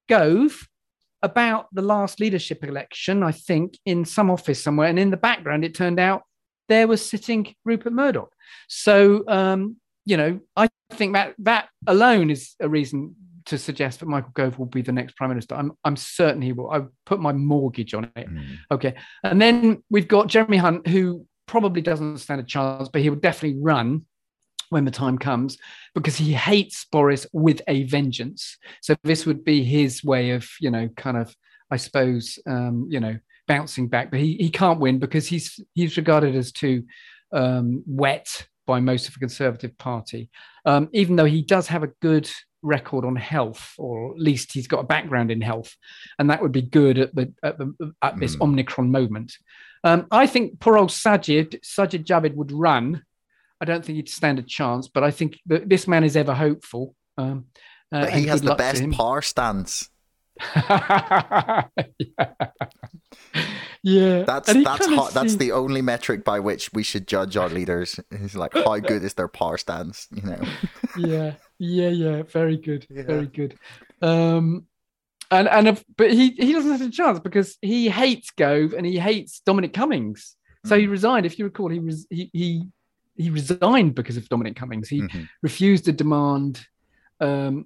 Gove about the last leadership election, I think, in some office somewhere. And in the background, it turned out there was sitting Rupert Murdoch. So um, you know, I think that that alone is a reason to suggest that Michael Gove will be the next prime minister. I'm I'm certain he will. I put my mortgage on it. Mm. Okay, and then we've got Jeremy Hunt, who probably doesn't stand a chance, but he will definitely run when the time comes because he hates Boris with a vengeance. So this would be his way of, you know, kind of I suppose, um, you know, bouncing back. But he, he can't win because he's he's regarded as too um, wet by most of the Conservative Party, um, even though he does have a good record on health, or at least he's got a background in health, and that would be good at the at, the, at this mm. Omicron moment. Um, I think poor old Sajid Sajid Javid would run. I don't think he'd stand a chance, but I think that this man is ever hopeful. Um, uh, but he has the best power stance. yeah. (laughs) yeah. That's that's hot, that's the only metric by which we should judge our leaders. Is like how good is their power stance, you know. (laughs) yeah. Yeah, yeah, very good. Yeah. Very good. Um and and if, but he he doesn't have a chance because he hates Gove and he hates Dominic Cummings. So he resigned. If you recall, he was he he he resigned because of Dominic Cummings. He mm-hmm. refused a demand um,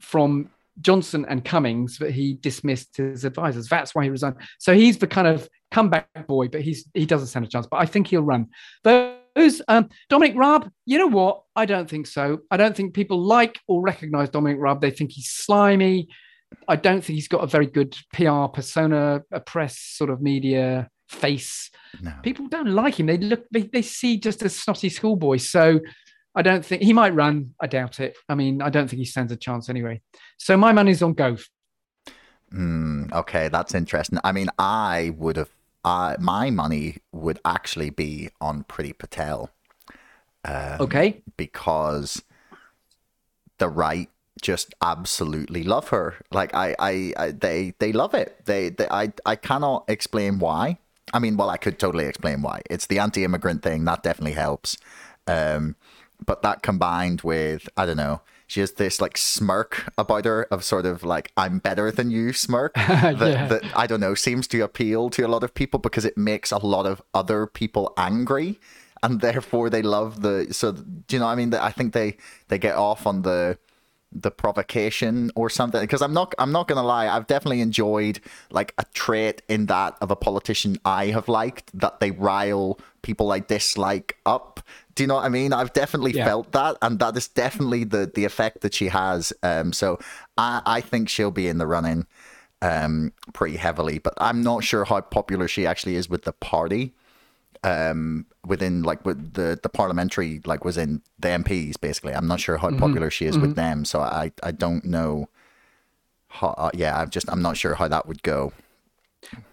from Johnson and Cummings that he dismissed his advisors. That's why he resigned. So he's the kind of comeback boy, but he's he doesn't stand a chance. But I think he'll run. Those um, Dominic Raab, you know what? I don't think so. I don't think people like or recognize Dominic Raab. They think he's slimy. I don't think he's got a very good PR persona, a press sort of media face. No. People don't like him. They look, they, they see just a snotty schoolboy. So I don't think he might run. I doubt it. I mean, I don't think he stands a chance anyway. So my money's on Gove. Mm, okay, that's interesting. I mean, I would have. Uh, my money would actually be on Priti Patel. Um, okay. Because the right just absolutely love her. Like I, I, I they, they love it. They, they, I, I cannot explain why. I mean, well, I could totally explain why. It's the anti-immigrant thing that definitely helps. Um, but that combined with I don't know, she has this like smirk about her of sort of like I'm better than you smirk (laughs) that, yeah. that I don't know seems to appeal to a lot of people because it makes a lot of other people angry and therefore they love the so do you know I mean I think they they get off on the the provocation or something because i'm not i'm not gonna lie i've definitely enjoyed like a trait in that of a politician i have liked that they rile people i dislike up do you know what I mean? I've definitely yeah. felt that, and that is definitely the the effect that she has. Um, so I, I think she'll be in the running um, pretty heavily, but I'm not sure how popular she actually is with the party. Um, within like with the the parliamentary like was in the MPs basically. I'm not sure how mm-hmm. popular she is mm-hmm. with them, so I I don't know. How, uh, yeah, I'm just I'm not sure how that would go.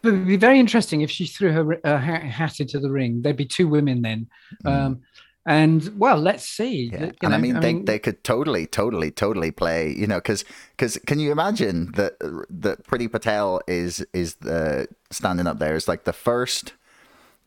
But it'd be very interesting if she threw her uh, hat into the ring. There'd be two women then. Mm. Um, and well, let's see. Yeah. and know, I, mean, I they, mean, they could totally, totally, totally play. You know, because because can you imagine that that Priti Patel is is the standing up there is like the first.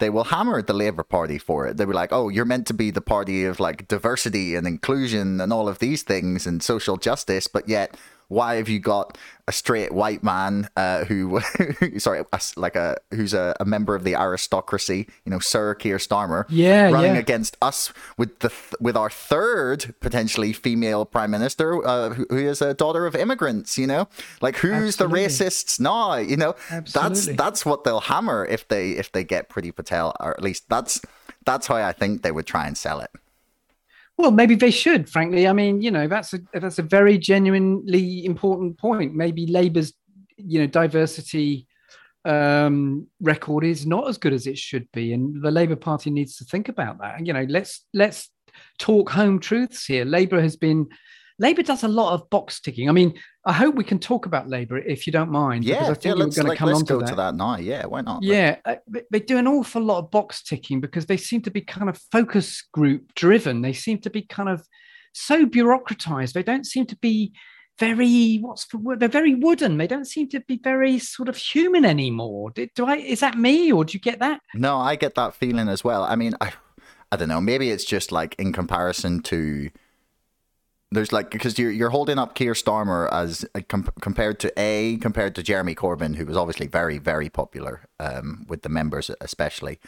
They will hammer the Labour Party for it. They'll be like, "Oh, you're meant to be the party of like diversity and inclusion and all of these things and social justice, but yet why have you got a straight white man uh, who, (laughs) sorry, like a who's a, a, member of the aristocracy, you know, Sir Keir Starmer, yeah, running yeah. against us with the th- with our third potentially female prime minister, uh, who, who is a daughter of immigrants, you know, like who's Absolutely. the racists now, you know, Absolutely. that's that's what they'll hammer if they if they get Priti Patel, or at least that's that's how I think they would try and sell it. Well, maybe they should. Frankly, I mean, you know, that's a that's a very genuinely important point. Maybe Labour's, you know, diversity um, record is not as good as it should be, and the Labour Party needs to think about that. You know, let's let's talk home truths here. Labour has been Labour does a lot of box ticking. I mean, I hope we can talk about Labour if you don't mind. Yeah, because I think yeah, let's, going like, to come on to that. to that now. Yeah, why not? Yeah, uh, they do an awful lot of box ticking because they seem to be kind of focus group driven. They seem to be kind of so bureaucratized. They don't seem to be very what's the word? They're very wooden. They don't seem to be very sort of human anymore. Do, do I? Is that me, or do you get that? No, I get that feeling as well. I mean, I, I don't know. Maybe it's just like in comparison to there's like because you're you're holding up Keir Starmer as com- compared to a compared to Jeremy Corbyn, who was obviously very very popular um, with the members, especially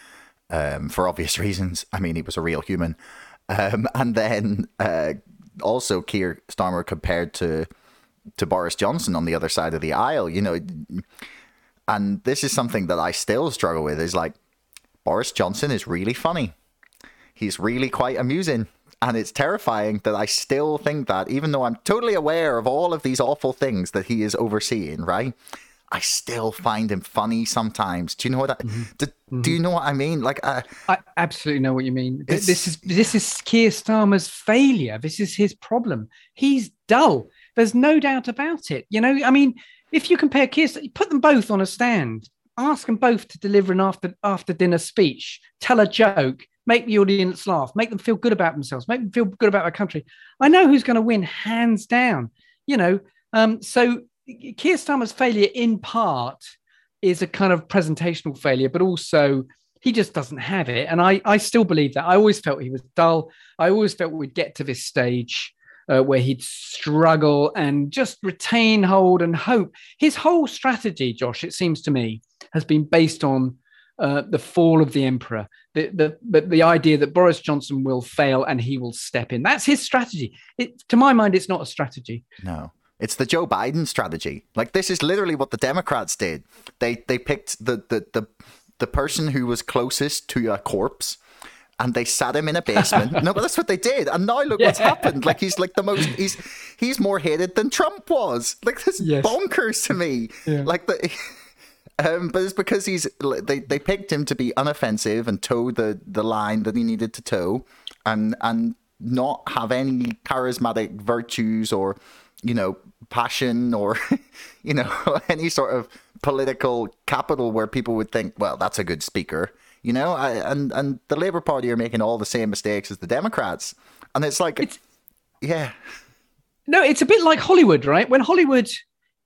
um, for obvious (laughs) reasons. I mean, he was a real human, um, and then uh, also Keir Starmer compared to to Boris Johnson on the other side of the aisle. You know, and this is something that I still struggle with. Is like Boris Johnson is really funny. He's really quite amusing and it's terrifying that I still think that, even though I'm totally aware of all of these awful things that he is overseeing, right? I still find him funny sometimes. Do you know what? I, mm-hmm. do, mm-hmm. do, you know what I mean? Like, uh, I absolutely know what you mean. This is this is Keir Starmer's failure. This is his problem. He's dull. There's no doubt about it. You know, I mean, if you compare Keir, put them both on a stand, ask them both to deliver an after after dinner speech, tell a joke, make the audience laugh, make them feel good about themselves, make them feel good about their country. I know who's going to win hands down. You know, um, so Keir Starmer's failure in part is a kind of presentational failure, but also he just doesn't have it. And I, I still believe that. I always felt he was dull. I always felt we'd get to this stage uh, where he'd struggle and just retain hold and hope. His whole strategy, Josh, it seems to me, has been based on uh, the fall of the emperor, the, the, the, the, idea that Boris Johnson will fail and he will step in. That's his strategy. It, to my mind, it's not a strategy. No. It's the Joe Biden strategy. Like this is literally what the Democrats did. They they picked the the the, the person who was closest to a corpse and they sat him in a basement. (laughs) no, but that's what they did. And now look yeah. what's happened. Like he's like the most he's he's more hated than Trump was. Like this yes. bonkers to me. Yeah. Like the (laughs) um, but it's because he's they, they picked him to be unoffensive and toe the, the line that he needed to toe and and not have any charismatic virtues or you know passion or (laughs) you know (laughs) any sort of political capital where people would think well that's a good speaker you know? I, and and the labor party are making all the same mistakes as the democrats. And it's like it's, yeah. No it's a bit like hollywood right? When hollywood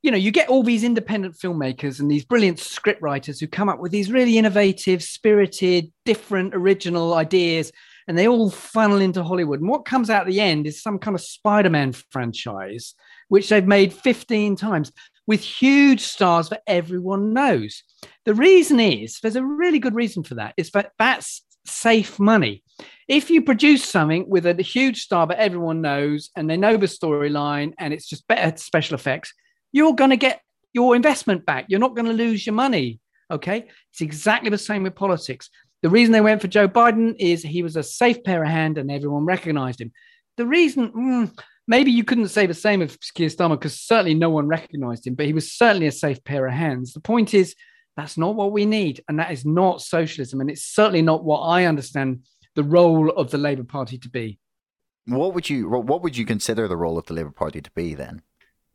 you know, you get all these independent filmmakers and these brilliant script writers who come up with these really innovative, spirited, different, original ideas, and they all funnel into Hollywood. And what comes out at the end is some kind of Spider Man franchise, which they've made 15 times with huge stars that everyone knows. The reason is there's a really good reason for that is that that's safe money. If you produce something with a huge star that everyone knows and they know the storyline and it's just better special effects, you're going to get your investment back. You're not going to lose your money. Okay. It's exactly the same with politics. The reason they went for Joe Biden is he was a safe pair of hands and everyone recognized him. The reason, mm, maybe you couldn't say the same of Keir Starmer because certainly no one recognized him, but he was certainly a safe pair of hands. The point is, that's not what we need. And that is not socialism. And it's certainly not what I understand the role of the Labour Party to be. What would you what would you consider the role of the Labour Party to be then?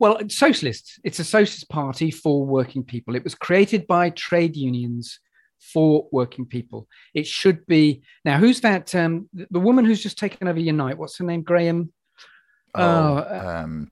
Well, socialist. It's a socialist party for working people. It was created by trade unions for working people. It should be now. Who's that? Um, the woman who's just taken over Unite. What's her name? Graham. Oh, uh, um,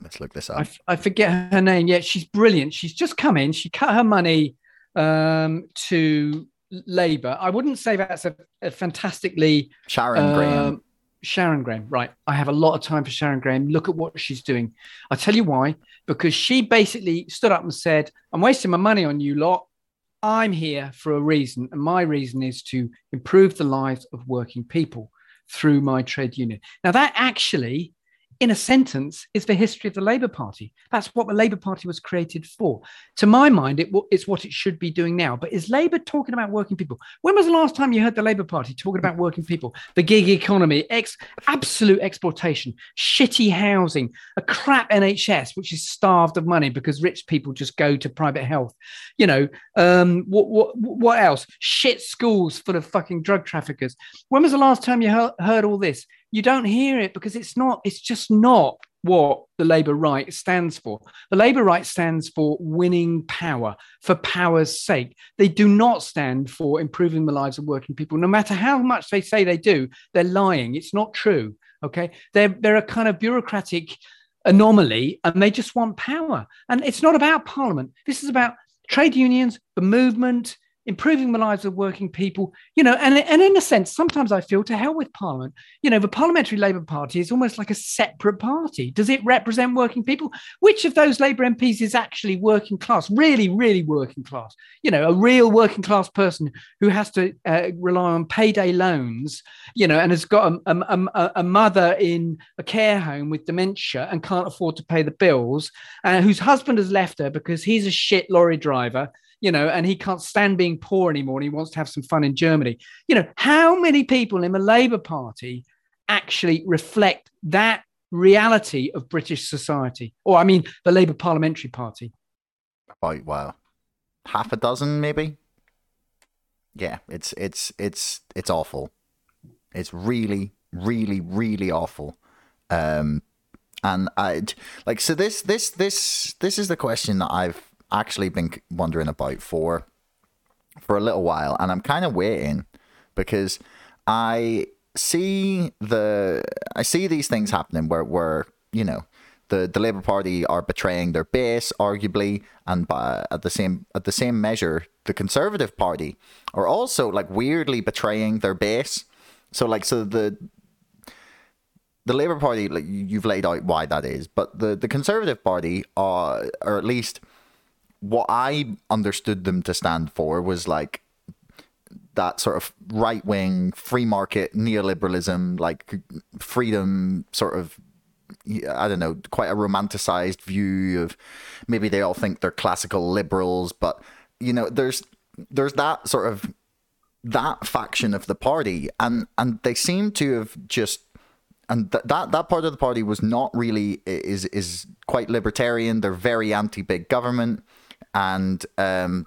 let's look this up. I, I forget her name. Yeah, she's brilliant. She's just come in. She cut her money um, to Labour. I wouldn't say that's a, a fantastically Sharon Graham. Sharon Graham, right. I have a lot of time for Sharon Graham. Look at what she's doing. I'll tell you why. Because she basically stood up and said, I'm wasting my money on you lot. I'm here for a reason. And my reason is to improve the lives of working people through my trade union. Now, that actually in a sentence, is the history of the Labour Party. That's what the Labour Party was created for. To my mind, it, it's what it should be doing now. But is Labour talking about working people? When was the last time you heard the Labour Party talking about working people? The gig economy, ex, absolute exploitation, shitty housing, a crap NHS, which is starved of money because rich people just go to private health. You know, um, what, what, what else? Shit schools full of fucking drug traffickers. When was the last time you heard, heard all this? You don't hear it because it's not, it's just not what the Labour right stands for. The Labour right stands for winning power for power's sake. They do not stand for improving the lives of working people. No matter how much they say they do, they're lying. It's not true. Okay. They're, they're a kind of bureaucratic anomaly and they just want power. And it's not about parliament. This is about trade unions, the movement, improving the lives of working people, you know, and, and in a sense, sometimes I feel to hell with Parliament. You know, the Parliamentary Labour Party is almost like a separate party. Does it represent working people? Which of those Labour MPs is actually working class, really, really working class? You know, a real working class person who has to uh, rely on payday loans, you know, and has got a, a, a, mother in a care home with dementia and can't afford to pay the bills, uh, whose husband has left her because he's a shit lorry driver you know, and he can't stand being poor anymore and he wants to have some fun in Germany. You know, how many people in the Labour Party actually reflect that reality of British society? Or, I mean, the Labour Parliamentary Party? about well, half a dozen maybe. Yeah, it's it's it's it's awful. It's really, really, really awful. Um, and I like so this this this this is the question that I've actually been wondering about for for a little while, and I'm kind of waiting because I see the I see these things happening where where you know the, the Labour Party are betraying their base, arguably, and by, at the same at the same measure, the Conservative Party are also like weirdly betraying their base. So like so the the Labour Party, like you've laid out why that is, but the the Conservative Party are, or at least what I understood them to stand for was like that sort of right wing free market neoliberalism, like freedom sort of I don't know, quite a romanticized view of maybe they all think they're classical liberals, but you know, there's there's that sort of that faction of the party, and and they seem to have just and th- that that part of the party was not really is is quite libertarian. They're very anti big government, and um,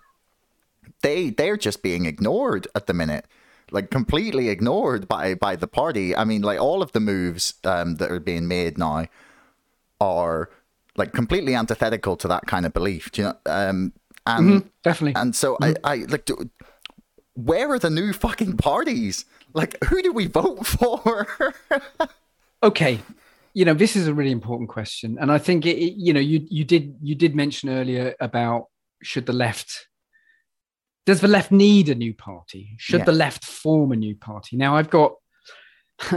they they're just being ignored at the minute like completely ignored by by the party. I mean, like all of the moves um, that are being made now are like completely antithetical to that kind of belief. Do you know? Um, and mm-hmm, definitely. And so mm-hmm. I, I like. Do, where are the new fucking parties? Like, who do we vote (laughs) for? okay, you know this is a really important question, and I think it, it, you know you you did you did mention earlier about should the left does the left need a new party? Should yeah. the left form a new party? Now, I've got, (laughs)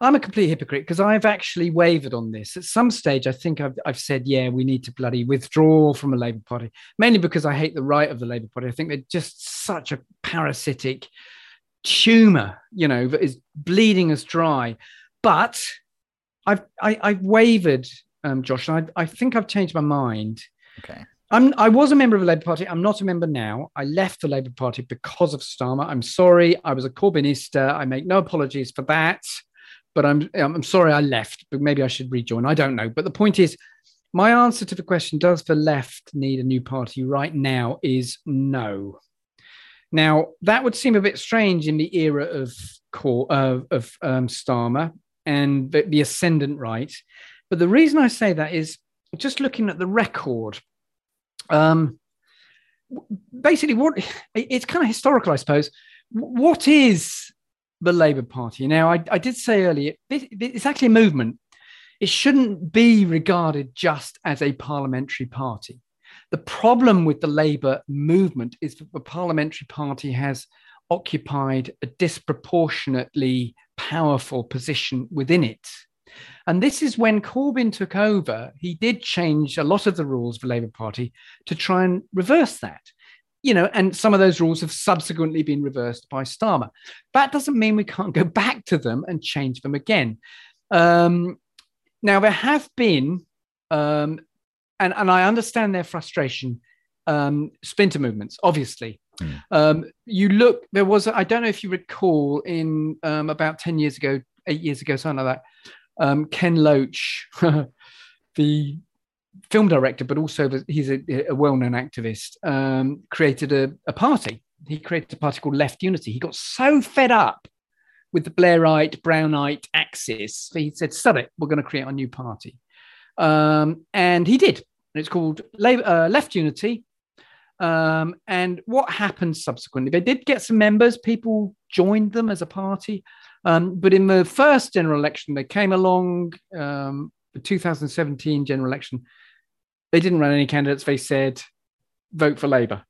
I'm a complete hypocrite because I've actually wavered on this. At some stage, I think I've, I've said, yeah, we need to bloody withdraw from a Labour Party, mainly because I hate the right of the Labour Party. I think they're just such a parasitic tumor, you know, that is bleeding us dry. But I've, I, have i have wavered, um, Josh, and I, I think I've changed my mind. Okay. I'm, I was a member of the Labour Party. I'm not a member now. I left the Labour Party because of Starmer. I'm sorry. I was a Corbynista. I make no apologies for that. But I'm, I'm sorry I left, but maybe I should rejoin. I don't know. But the point is, my answer to the question, does the left need a new party right now, is no. Now, that would seem a bit strange in the era of, uh, of um, Starmer and the, the ascendant right. But the reason I say that is just looking at the record um, basically, what it's kind of historical, I suppose. What is the Labour Party? Now, I, I did say earlier, it's actually a movement. It shouldn't be regarded just as a parliamentary party. The problem with the Labour movement is that the parliamentary party has occupied a disproportionately powerful position within it. And this is when Corbyn took over, he did change a lot of the rules of the Labour Party to try and reverse that. You know, and some of those rules have subsequently been reversed by Starmer. That doesn't mean we can't go back to them and change them again. Um, now, there have been, um, and, and I understand their frustration, um, splinter movements, obviously. Mm. Um, you look, there was, I don't know if you recall, in um, about 10 years ago, eight years ago, something like that, um, Ken Loach, (laughs) the film director, but also he's a, a well-known activist, um, created a, a, party. He created a party called Left Unity. He got so fed up with the Blairite, Brownite axis, he said, "Sod it, we're going to create a new party," um, and he did. And it's called uh, Left Unity. Um, and what happened subsequently? They did get some members. People joined them as a party. Um, but in the first general election, they came along, um, the 2017 general election, they didn't run any candidates. They said, vote for Labour.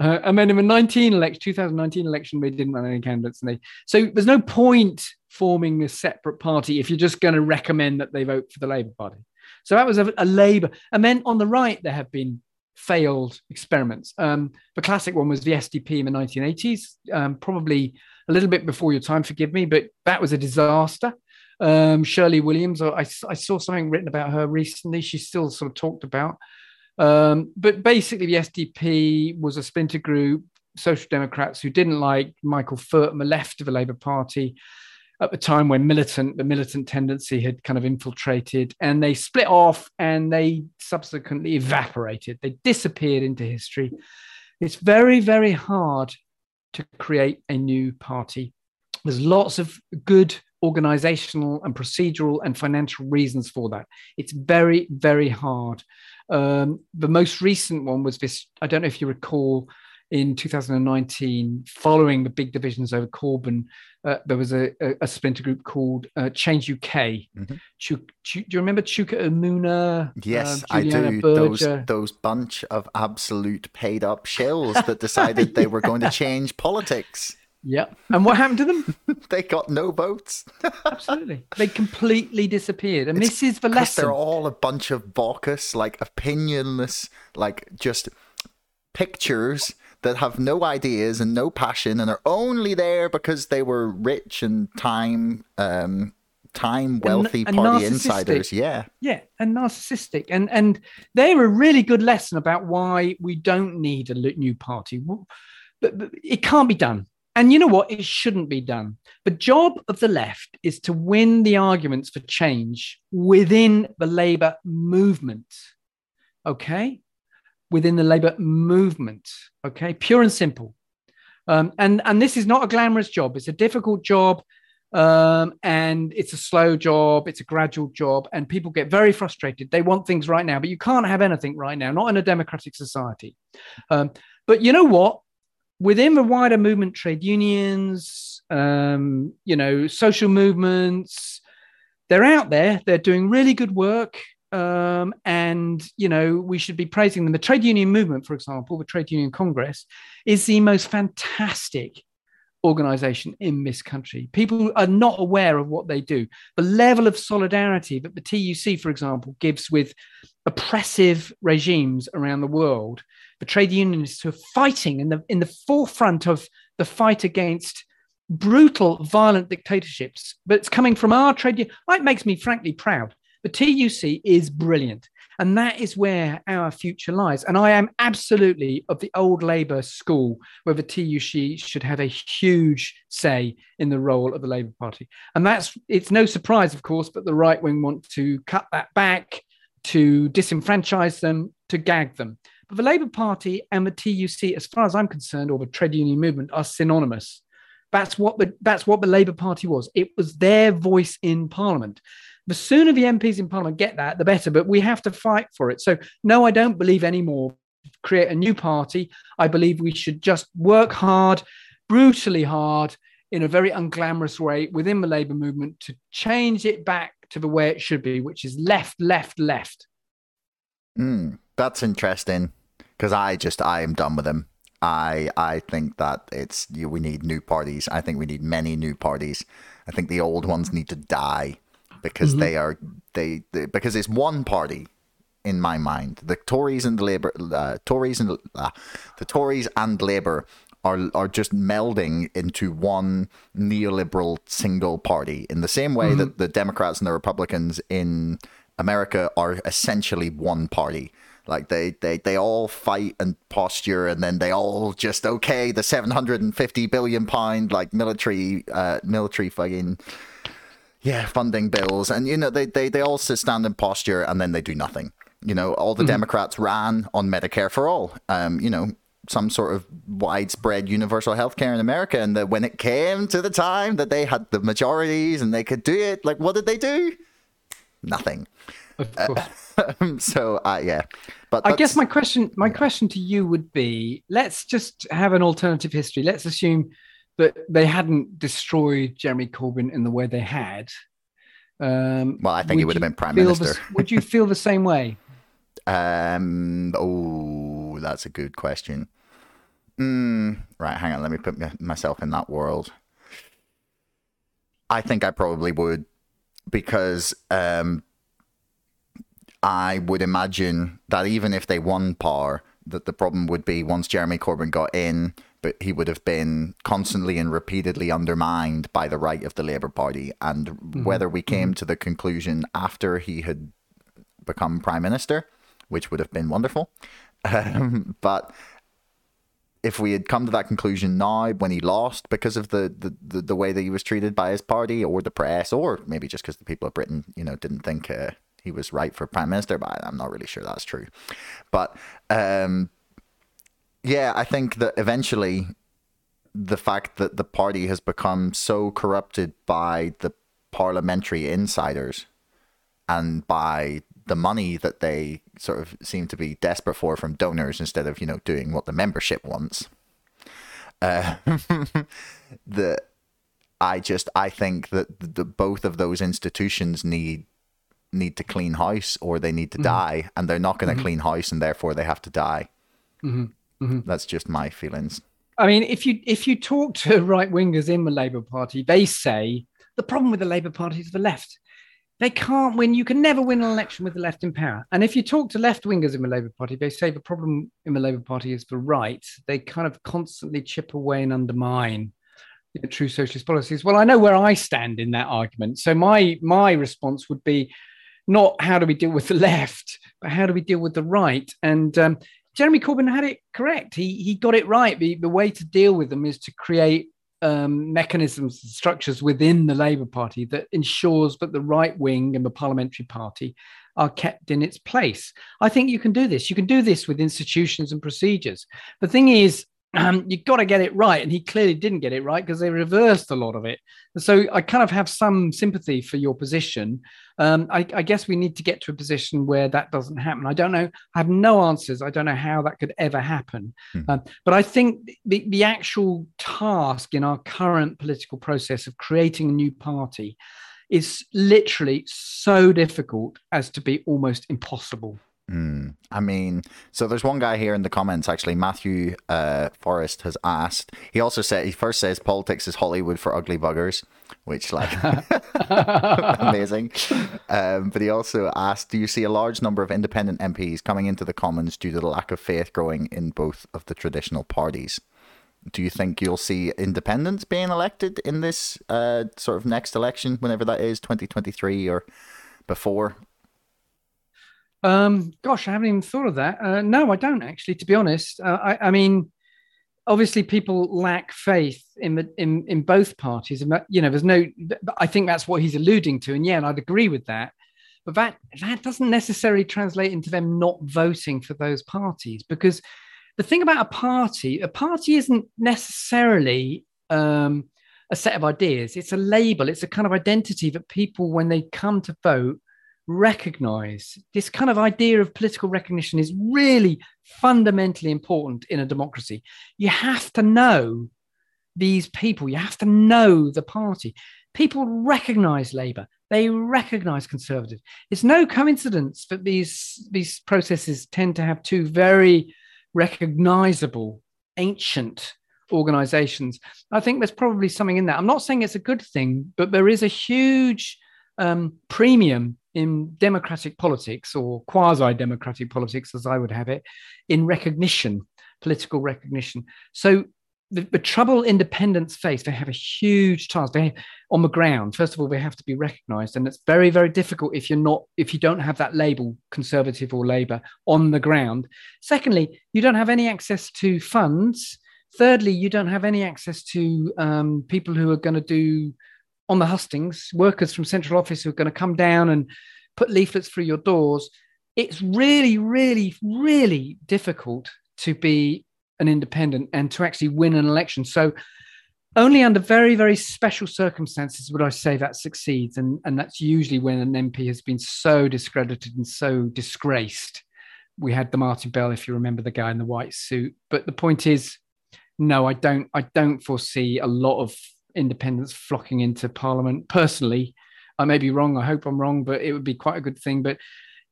Uh, and then in the 19 election, 2019 election, they didn't run any candidates. And they so there's no point forming a separate party if you're just going to recommend that they vote for the Labour Party. So that was a, a Labour. And then on the right, there have been failed experiments. Um, the classic one was the SDP in the 1980s, um, probably a little bit before your time, forgive me, but that was a disaster. Um, Shirley Williams, I, I, saw something written about her recently. She's still sort of talked about. Um, but basically, the SDP was a splinter group, social democrats who didn't like Michael Foot and the left of the Labour Party. At the time when militant the militant tendency had kind of infiltrated and they split off and they subsequently evaporated. They disappeared into history. It's very very hard to create a new party. There's lots of good organizational and procedural and financial reasons for that. It's very very hard. Um, the most recent one was this i don't know if you recall in 2019, following the big divisions over Corbyn, uh, there was a, a, a, splinter group called uh, Change UK. Mm-hmm. Ch- Ch- do you remember Chuka Umunna? Yes, uh, I do. Those, those bunch of absolute paid up shills that decided they were going to (laughs) change politics. Yeah. And what happened to them? (laughs) they got no votes. (laughs) Absolutely. They completely disappeared. And it's, this is the lesson. They're all a bunch of baucus, like opinionless, like just pictures that have no ideas and no passion and are only there because they were rich and time um time wealthy and, and party insiders. Yeah. Yeah and narcissistic. And and they're a really good lesson about why we don't need a new party. But, but it can't be done. And you know what? It shouldn't be done. The job of the left is to win the arguments for change within the labor movement. Okay within the labor movement. Okay, pure and simple. Um, and and this is not a glamorous job. It's a difficult job, um, and it's a slow job. It's a gradual job, and people get very frustrated. They want things right now, but you can't have anything right now. Not in a democratic society. Um, but you know what? Within the wider movement, trade unions, um, you know, social movements, they're out there. They're doing really good work um, and you know we should be praising them. The trade union movement, for example, the Trade Union Congress, is the most fantastic organization in this country. People are not aware of what they do. The level of solidarity that the TUC, for example, gives with oppressive regimes around the world. The trade unionists who are fighting in the in the forefront of the fight against brutal, violent dictatorships. It's coming from our trade union. It makes me frankly proud the TUC is brilliant. And that is where our future lies. And I am absolutely of the old Labour school, where the TUC should have a huge say in the role of the Labour Party. And that's it's no surprise, of course, but the right wing want to cut that back, to disenfranchise them, to gag them. But the Labour Party and the TUC, as far as I'm concerned, or the trade union movement, are synonymous. That's what the that's what the Labour Party was. It was their voice in Parliament. The sooner the MPs in Parliament get that, the better. But we have to fight for it. So, no, I don't believe anymore create a new party. I believe we should just work hard, brutally hard, in a very unglamorous way within the Labour movement to change it back to the way it should be, which is left, left, left. Mm, that's interesting because I just I am done with them. I I think that it's you, we need new parties. I think we need many new parties. I think the old ones need to die because mm-hmm. they are they, they, because it's one party in my mind. The Tories and the Labour, uh, Tories and uh, the Tories and Labour are are just melding into one neoliberal single party in the same way mm-hmm. that the Democrats and the Republicans in America are essentially one party. Like they, they, they all fight and posture, and then they all just okay the seven hundred and fifty billion pound like military, uh, military fucking yeah, funding bills, and you know they they they all sit stand in posture, and then they do nothing. You know, all the mm-hmm. Democrats ran on Medicare for all. Um, you know, some sort of widespread universal health care in America, and that when it came to the time that they had the majorities and they could do it, like what did they do? Nothing. Uh, (laughs) so uh, yeah, but I guess my question my question to you would be: Let's just have an alternative history. Let's assume that they hadn't destroyed Jeremy Corbyn in the way they had. Um, well, I think he would have been prime minister. The, would you feel the same way? (laughs) Um. Oh, that's a good question. Mm, right, hang on. Let me put myself in that world. I think I probably would, because um, I would imagine that even if they won power, that the problem would be once Jeremy Corbyn got in, but he would have been constantly and repeatedly undermined by the right of the Labour Party. And mm-hmm. whether we came mm-hmm. to the conclusion after he had become Prime Minister, which would have been wonderful, (laughs) um, but if we had come to that conclusion now when he lost because of the, the, the, the way that he was treated by his party or the press, or maybe just because the people of Britain, you know, didn't think uh, he was right for prime minister, but I'm not really sure that's true. But um, yeah, I think that eventually the fact that the party has become so corrupted by the parliamentary insiders and by the money that they sort of seem to be desperate for from donors instead of you know doing what the membership wants. Uh, (laughs) the I just I think that the both of those institutions need need to clean house or they need to mm-hmm. die, and they're not going to mm-hmm. clean house, and therefore they have to die. Mm-hmm. Mm-hmm. That's just my feelings. I mean, if you if you talk to (laughs) right wingers in the Labour Party, they say the problem with the Labour Party is the left they can't win. You can never win an election with the left in power. And if you talk to left wingers in the Labour Party, they say the problem in the Labour Party is the right. They kind of constantly chip away and undermine you know, true socialist policies. Well, I know where I stand in that argument. So my my response would be not how do we deal with the (laughs) left, but how do we deal with the right? And um, Jeremy Corbyn had it correct. He he got it right. The, the way to deal with them is to create um, mechanisms and structures within the Labour Party that ensures that the right wing and the parliamentary party are kept in its place. I think you can do this. You can do this with institutions and procedures. The thing is, um, you've got to get it right. And he clearly didn't get it right because they reversed a lot of it. So I kind of have some sympathy for your position. Um, I, I, guess we need to get to a position where that doesn't happen. I don't know. I have no answers. I don't know how that could ever happen. Hmm. Um, but I think the, the actual task in our current political process of creating a new party is literally so difficult as to be almost impossible. Mm. I mean, so there's one guy here in the comments actually. Matthew uh, Forrest has asked. He also said he first says politics is Hollywood for ugly buggers, which like (laughs) amazing. Um, but he also asked, do you see a large number of independent MPs coming into the Commons due to the lack of faith growing in both of the traditional parties? Do you think you'll see independents being elected in this uh, sort of next election, whenever that is, 2023 or before? Um, gosh, I haven't even thought of that. Uh, no, I don't actually. To be honest, uh, I, I, mean, obviously, people lack faith in the in in both parties, and you know, there's no. I think that's what he's alluding to, and yeah, and I'd agree with that. But that that doesn't necessarily translate into them not voting for those parties, because the thing about a party, a party isn't necessarily um, a set of ideas. It's a label. It's a kind of identity that people, when they come to vote recognize this kind of idea of political recognition is really fundamentally important in a democracy. You have to know these people, you have to know the party. People recognize Labour, they recognize Conservative. It's no coincidence that these, these processes tend to have two very recognizable, ancient organizations. I think there's probably something in that. I'm not saying it's a good thing, but there is a huge um, premium in democratic politics or quasi democratic politics, as I would have it, in recognition, political recognition. So the, the, trouble independents face, they have a huge task. They on the ground. First of all, they have to be recognised, and it's very, very difficult if you're not, if you don't have that label, conservative or Labour, on the ground. Secondly, you don't have any access to funds. Thirdly, you don't have any access to um, people who are going to do on the hustings, workers from central office who are going to come down and put leaflets through your doors. It's really, really, really difficult to be an independent and to actually win an election. So only under very, very special circumstances would I say that succeeds. And, and that's usually when an MP has been so discredited and so disgraced. We had the Martin Bell, if you remember the guy in the white suit. But the point is, no, I don't I don't foresee a lot of independents flocking into Parliament. Personally, I may be wrong. I hope I'm wrong, but it would be quite a good thing. But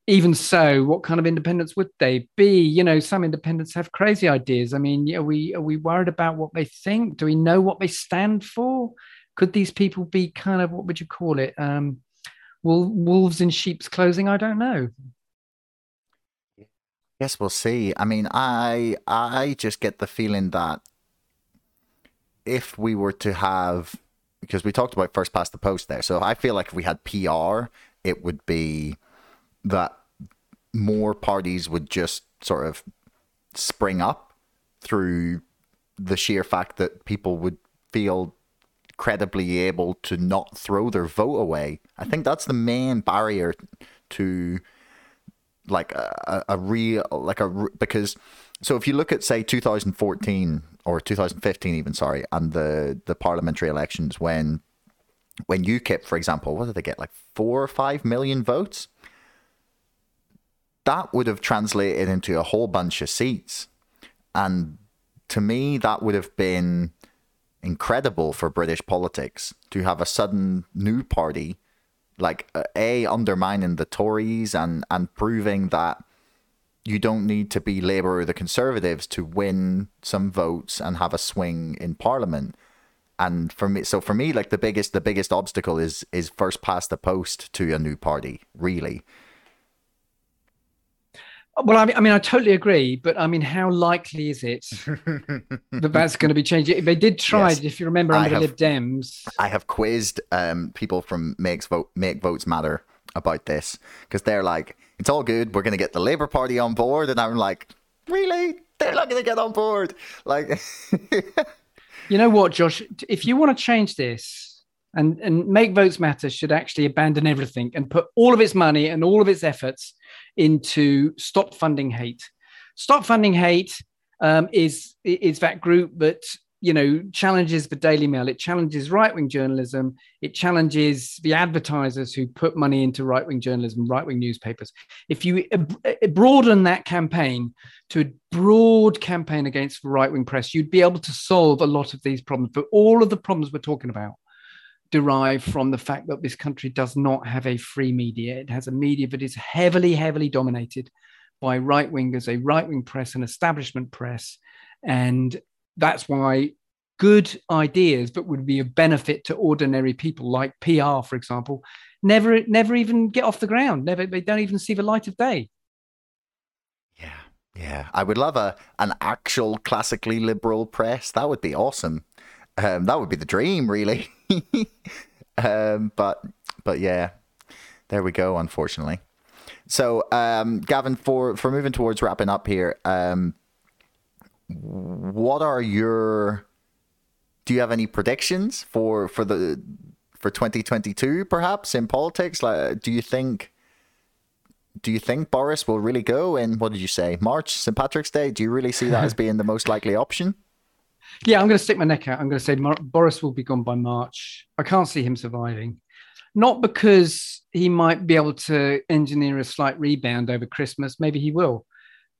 even so, what kind of independents would they be? You know, some independents have crazy ideas. I mean, are we are we worried about what they think? Do we know what they stand for? Could these people be kind of what would you call it? Um, wolves in sheep's clothing? I don't know. Yes, we'll see. I mean, I I just get the feeling that if we were to have because we talked about first past the post there. So I feel like if we had PR, it would be that more parties would just sort of spring up through the sheer fact that people would feel credibly able to not throw their vote away. I think that's the main barrier to like a, a, real like a because so if you look at say 2014 or 2015 even sorry and the the parliamentary elections when when UKIP for example what did they get like 4 or 5 million votes? That would have translated into a whole bunch of seats. And to me that would have been incredible for British politics to have a sudden new party like uh, a undermining the Tories and and proving that you don't need to be Labour or the Conservatives to win some votes and have a swing in Parliament. And for me, so for me, like the biggest the biggest obstacle is is first past the post to a new party, really. Well, I mean, I mean, I totally agree, but I mean, how likely is it (laughs) that that's going to be changed? If they did try, yes. if you remember, under have, the Lib Dems. I have quizzed um, people from Makes Vote Make Votes Matter about this because they're like, "It's all good. We're going to get the Labour Party on board," and I'm like, "Really? They're not going to get on board?" Like, (laughs) you know what, Josh? If you want to change this, and and make votes matter should actually abandon everything and put all of its money and all of its efforts into stop funding hate stop funding hate um, is is that group that you know challenges the daily mail it challenges right-wing journalism it challenges the advertisers who put money into right-wing journalism right-wing newspapers if you eh, broaden that campaign to a broad campaign against the right-wing press you'd be able to solve a lot of these problems but all of the problems we're talking about derive from the fact that this country does not have a free media. It has a media that is heavily, heavily dominated by right wingers, a right wing press, an establishment press. And that's why good ideas that would be of benefit to ordinary people, like PR, for example, never, never even get off the ground. Never, they don't even see the light of day. Yeah, yeah. I would love a an actual classically liberal press. That would be awesome. Um, that would be the dream, really. (laughs) um, but but yeah, there we go. Unfortunately, so um, Gavin, for for moving towards wrapping up here, um, what are your do you have any predictions for for the for 2022 perhaps in politics like do you think do you think Boris will really go in what did you say March St Patrick's Day do you really see that as being the most likely option (laughs) yeah, I'm going to stick my neck out. I'm going to say Mar- Boris will be gone by March. I can't see him surviving. Not because he might be able to engineer a slight rebound over Christmas. Maybe he will.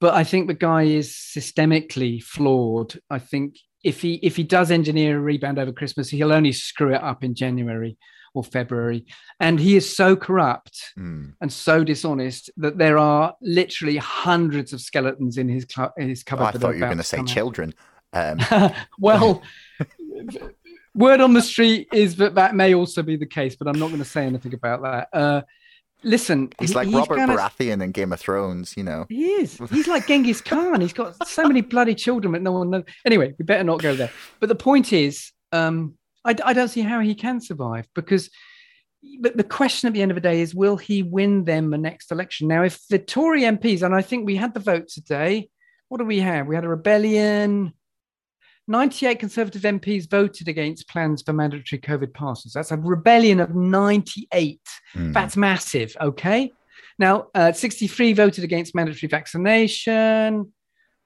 But I think the guy is systemically flawed. I think if he if he does engineer a rebound over Christmas, he'll only screw it up in January or February. And he is so corrupt mm. and so dishonest that there are literally hundreds of skeletons in his, cl- his cupboard. Oh, I thought you were going to say children. Um, (laughs) well, (laughs) word on the street is that that may also be the case, but I'm not going to say anything about that. Uh, listen, he's like he's Robert gonna... Baratheon in Game of Thrones, you know. He is. He's like Genghis Khan. He's got so many bloody children, but no one knows. Anyway, we better not go there. But the point is, um, I, I don't see how he can survive because. But the question at the end of the day is, will he win them the next election? Now, if the Tory MPs, and I think we had the vote today, what do we have? We had a rebellion. 98 Conservative MPs voted against plans for mandatory COVID passes. That's a rebellion of 98. Mm. That's massive. Okay. Now, uh, 63 voted against mandatory vaccination,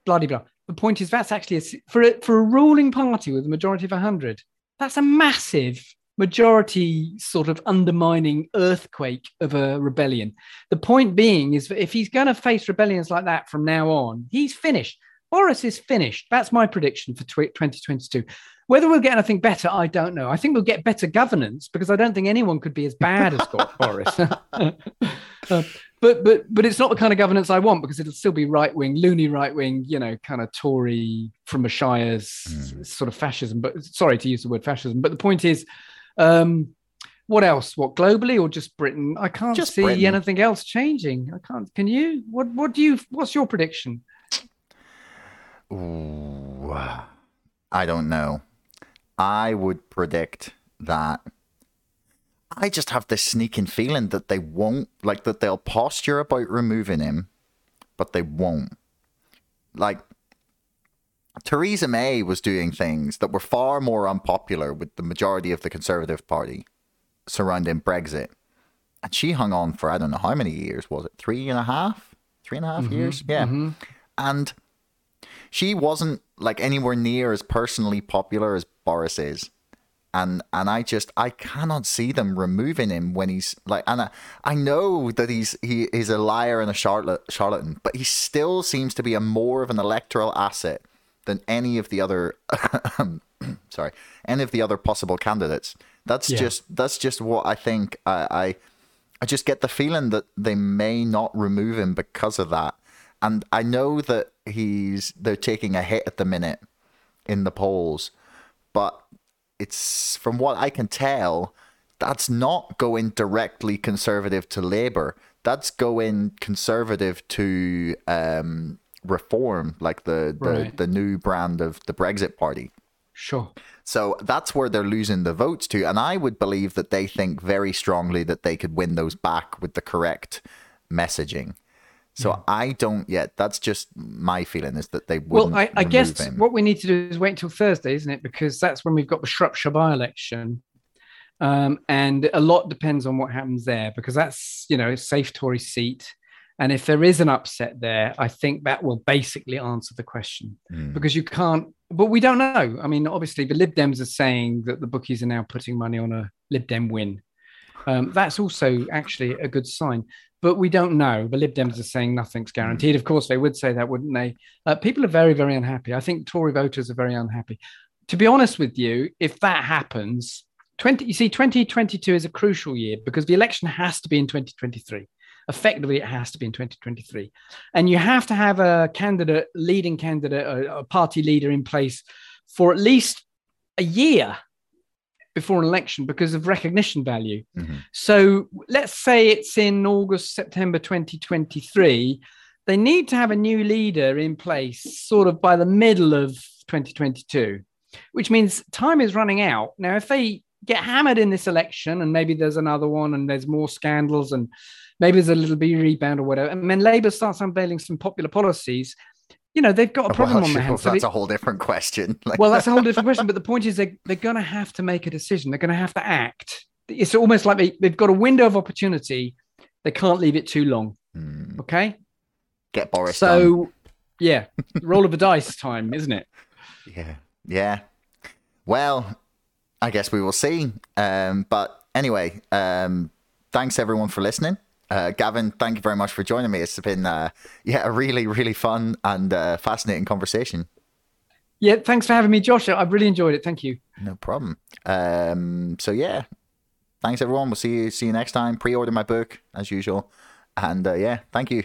blah, blah, blah. The point is, that's actually a, for, a, for a ruling party with a majority of 100, that's a massive majority sort of undermining earthquake of a rebellion. The point being is that if he's going to face rebellions like that from now on, he's finished. Boris is finished. That's my prediction for 2022. Whether we'll get anything better, I don't know. I think we'll get better governance because I don't think anyone could be as bad as (laughs) Boris. (laughs) uh, but but but it's not the kind of governance I want because it'll still be right wing, loony right wing, you know, kind of Tory from a Shire's mm. sort of fascism. But sorry to use the word fascism. But the point is, um, what else? What globally or just Britain? I can't just see Britain. anything else changing. I can't. Can you? What what do you? What's your prediction? Ooh, I don't know. I would predict that. I just have this sneaking feeling that they won't, like, that they'll posture about removing him, but they won't. Like, Theresa May was doing things that were far more unpopular with the majority of the Conservative Party surrounding Brexit. And she hung on for, I don't know how many years, was it? Three and a half? Three and a half mm-hmm, years? Yeah. Mm-hmm. And she wasn't like anywhere near as personally popular as Boris is. And and I just I cannot see them removing him when he's like and I, I know that he's he is a liar and a charlat- charlatan, but he still seems to be a more of an electoral asset than any of the other (coughs) sorry any of the other possible candidates. That's Yeah. just that's just what I think. I, I I just get the feeling that they may not remove him because of that. And I know that he's they're taking a hit at the minute in the polls, but it's from what I can tell, that's not going directly conservative to Labour. That's going conservative to um, reform, like the the, Right. the new brand of the Brexit party. Sure. So that's where they're losing the votes to. And I would believe that they think very strongly that they could win those back with the correct messaging. So I don't yet. That's just my feeling is that they Well, I, I guess him. what we need to do is wait until Thursday, isn't it? Because that's when we've got the Shropshire by-election, um, and a lot depends on what happens there. Because that's you know a safe Tory seat, and if there is an upset there, I think that will basically answer the question. Hmm. Because you can't, but we don't know. I mean, obviously the Lib Dems are saying that the bookies are now putting money on a Lib Dem win. Um, that's also actually a good sign. But we don't know. The Lib Dems are saying nothing's guaranteed. Of course, they would say that, wouldn't they? Uh, people are very, very unhappy. I think Tory voters are very unhappy. To be honest with you, if that happens, 20, you see, 2022 is a crucial year because the election has to be in 2023. Effectively, it has to be in 2023. And you have to have a candidate, leading candidate, a, a party leader in place for at least a year before an election because of recognition value. Mhm. So let's say it's in August, September 2023. They need to have a new leader in place sort of by the middle of 2022, which means time is running out. Now, if they get hammered in this election and maybe there's another one and there's more scandals and maybe there's a little bit rebound or whatever, and then Labour starts unveiling some popular policies, you know, they've got a problem Well, on their hands. So that's a whole different question. (laughs) Like, well, that's a whole different question. But the point is, they, they're going to have to make a decision. They're going to have to act. It's almost like they, they've got a window of opportunity. They can't leave it too long. hmm, Okay. get Boris. done. so, yeah, (laughs) roll of the dice time, isn't it? Yeah. Yeah. Well, I guess we will see. Um, but anyway, um, thanks everyone for listening. Uh, Gavin, thank you very much for joining me. It's been uh, yeah a really really fun and uh, fascinating conversation. Yeah. Thanks for having me, Josh. I've really enjoyed it. Thank you. No problem. Um, so yeah, thanks everyone. We'll see you see you next time. Pre-order my book as usual, and uh, yeah, thank you.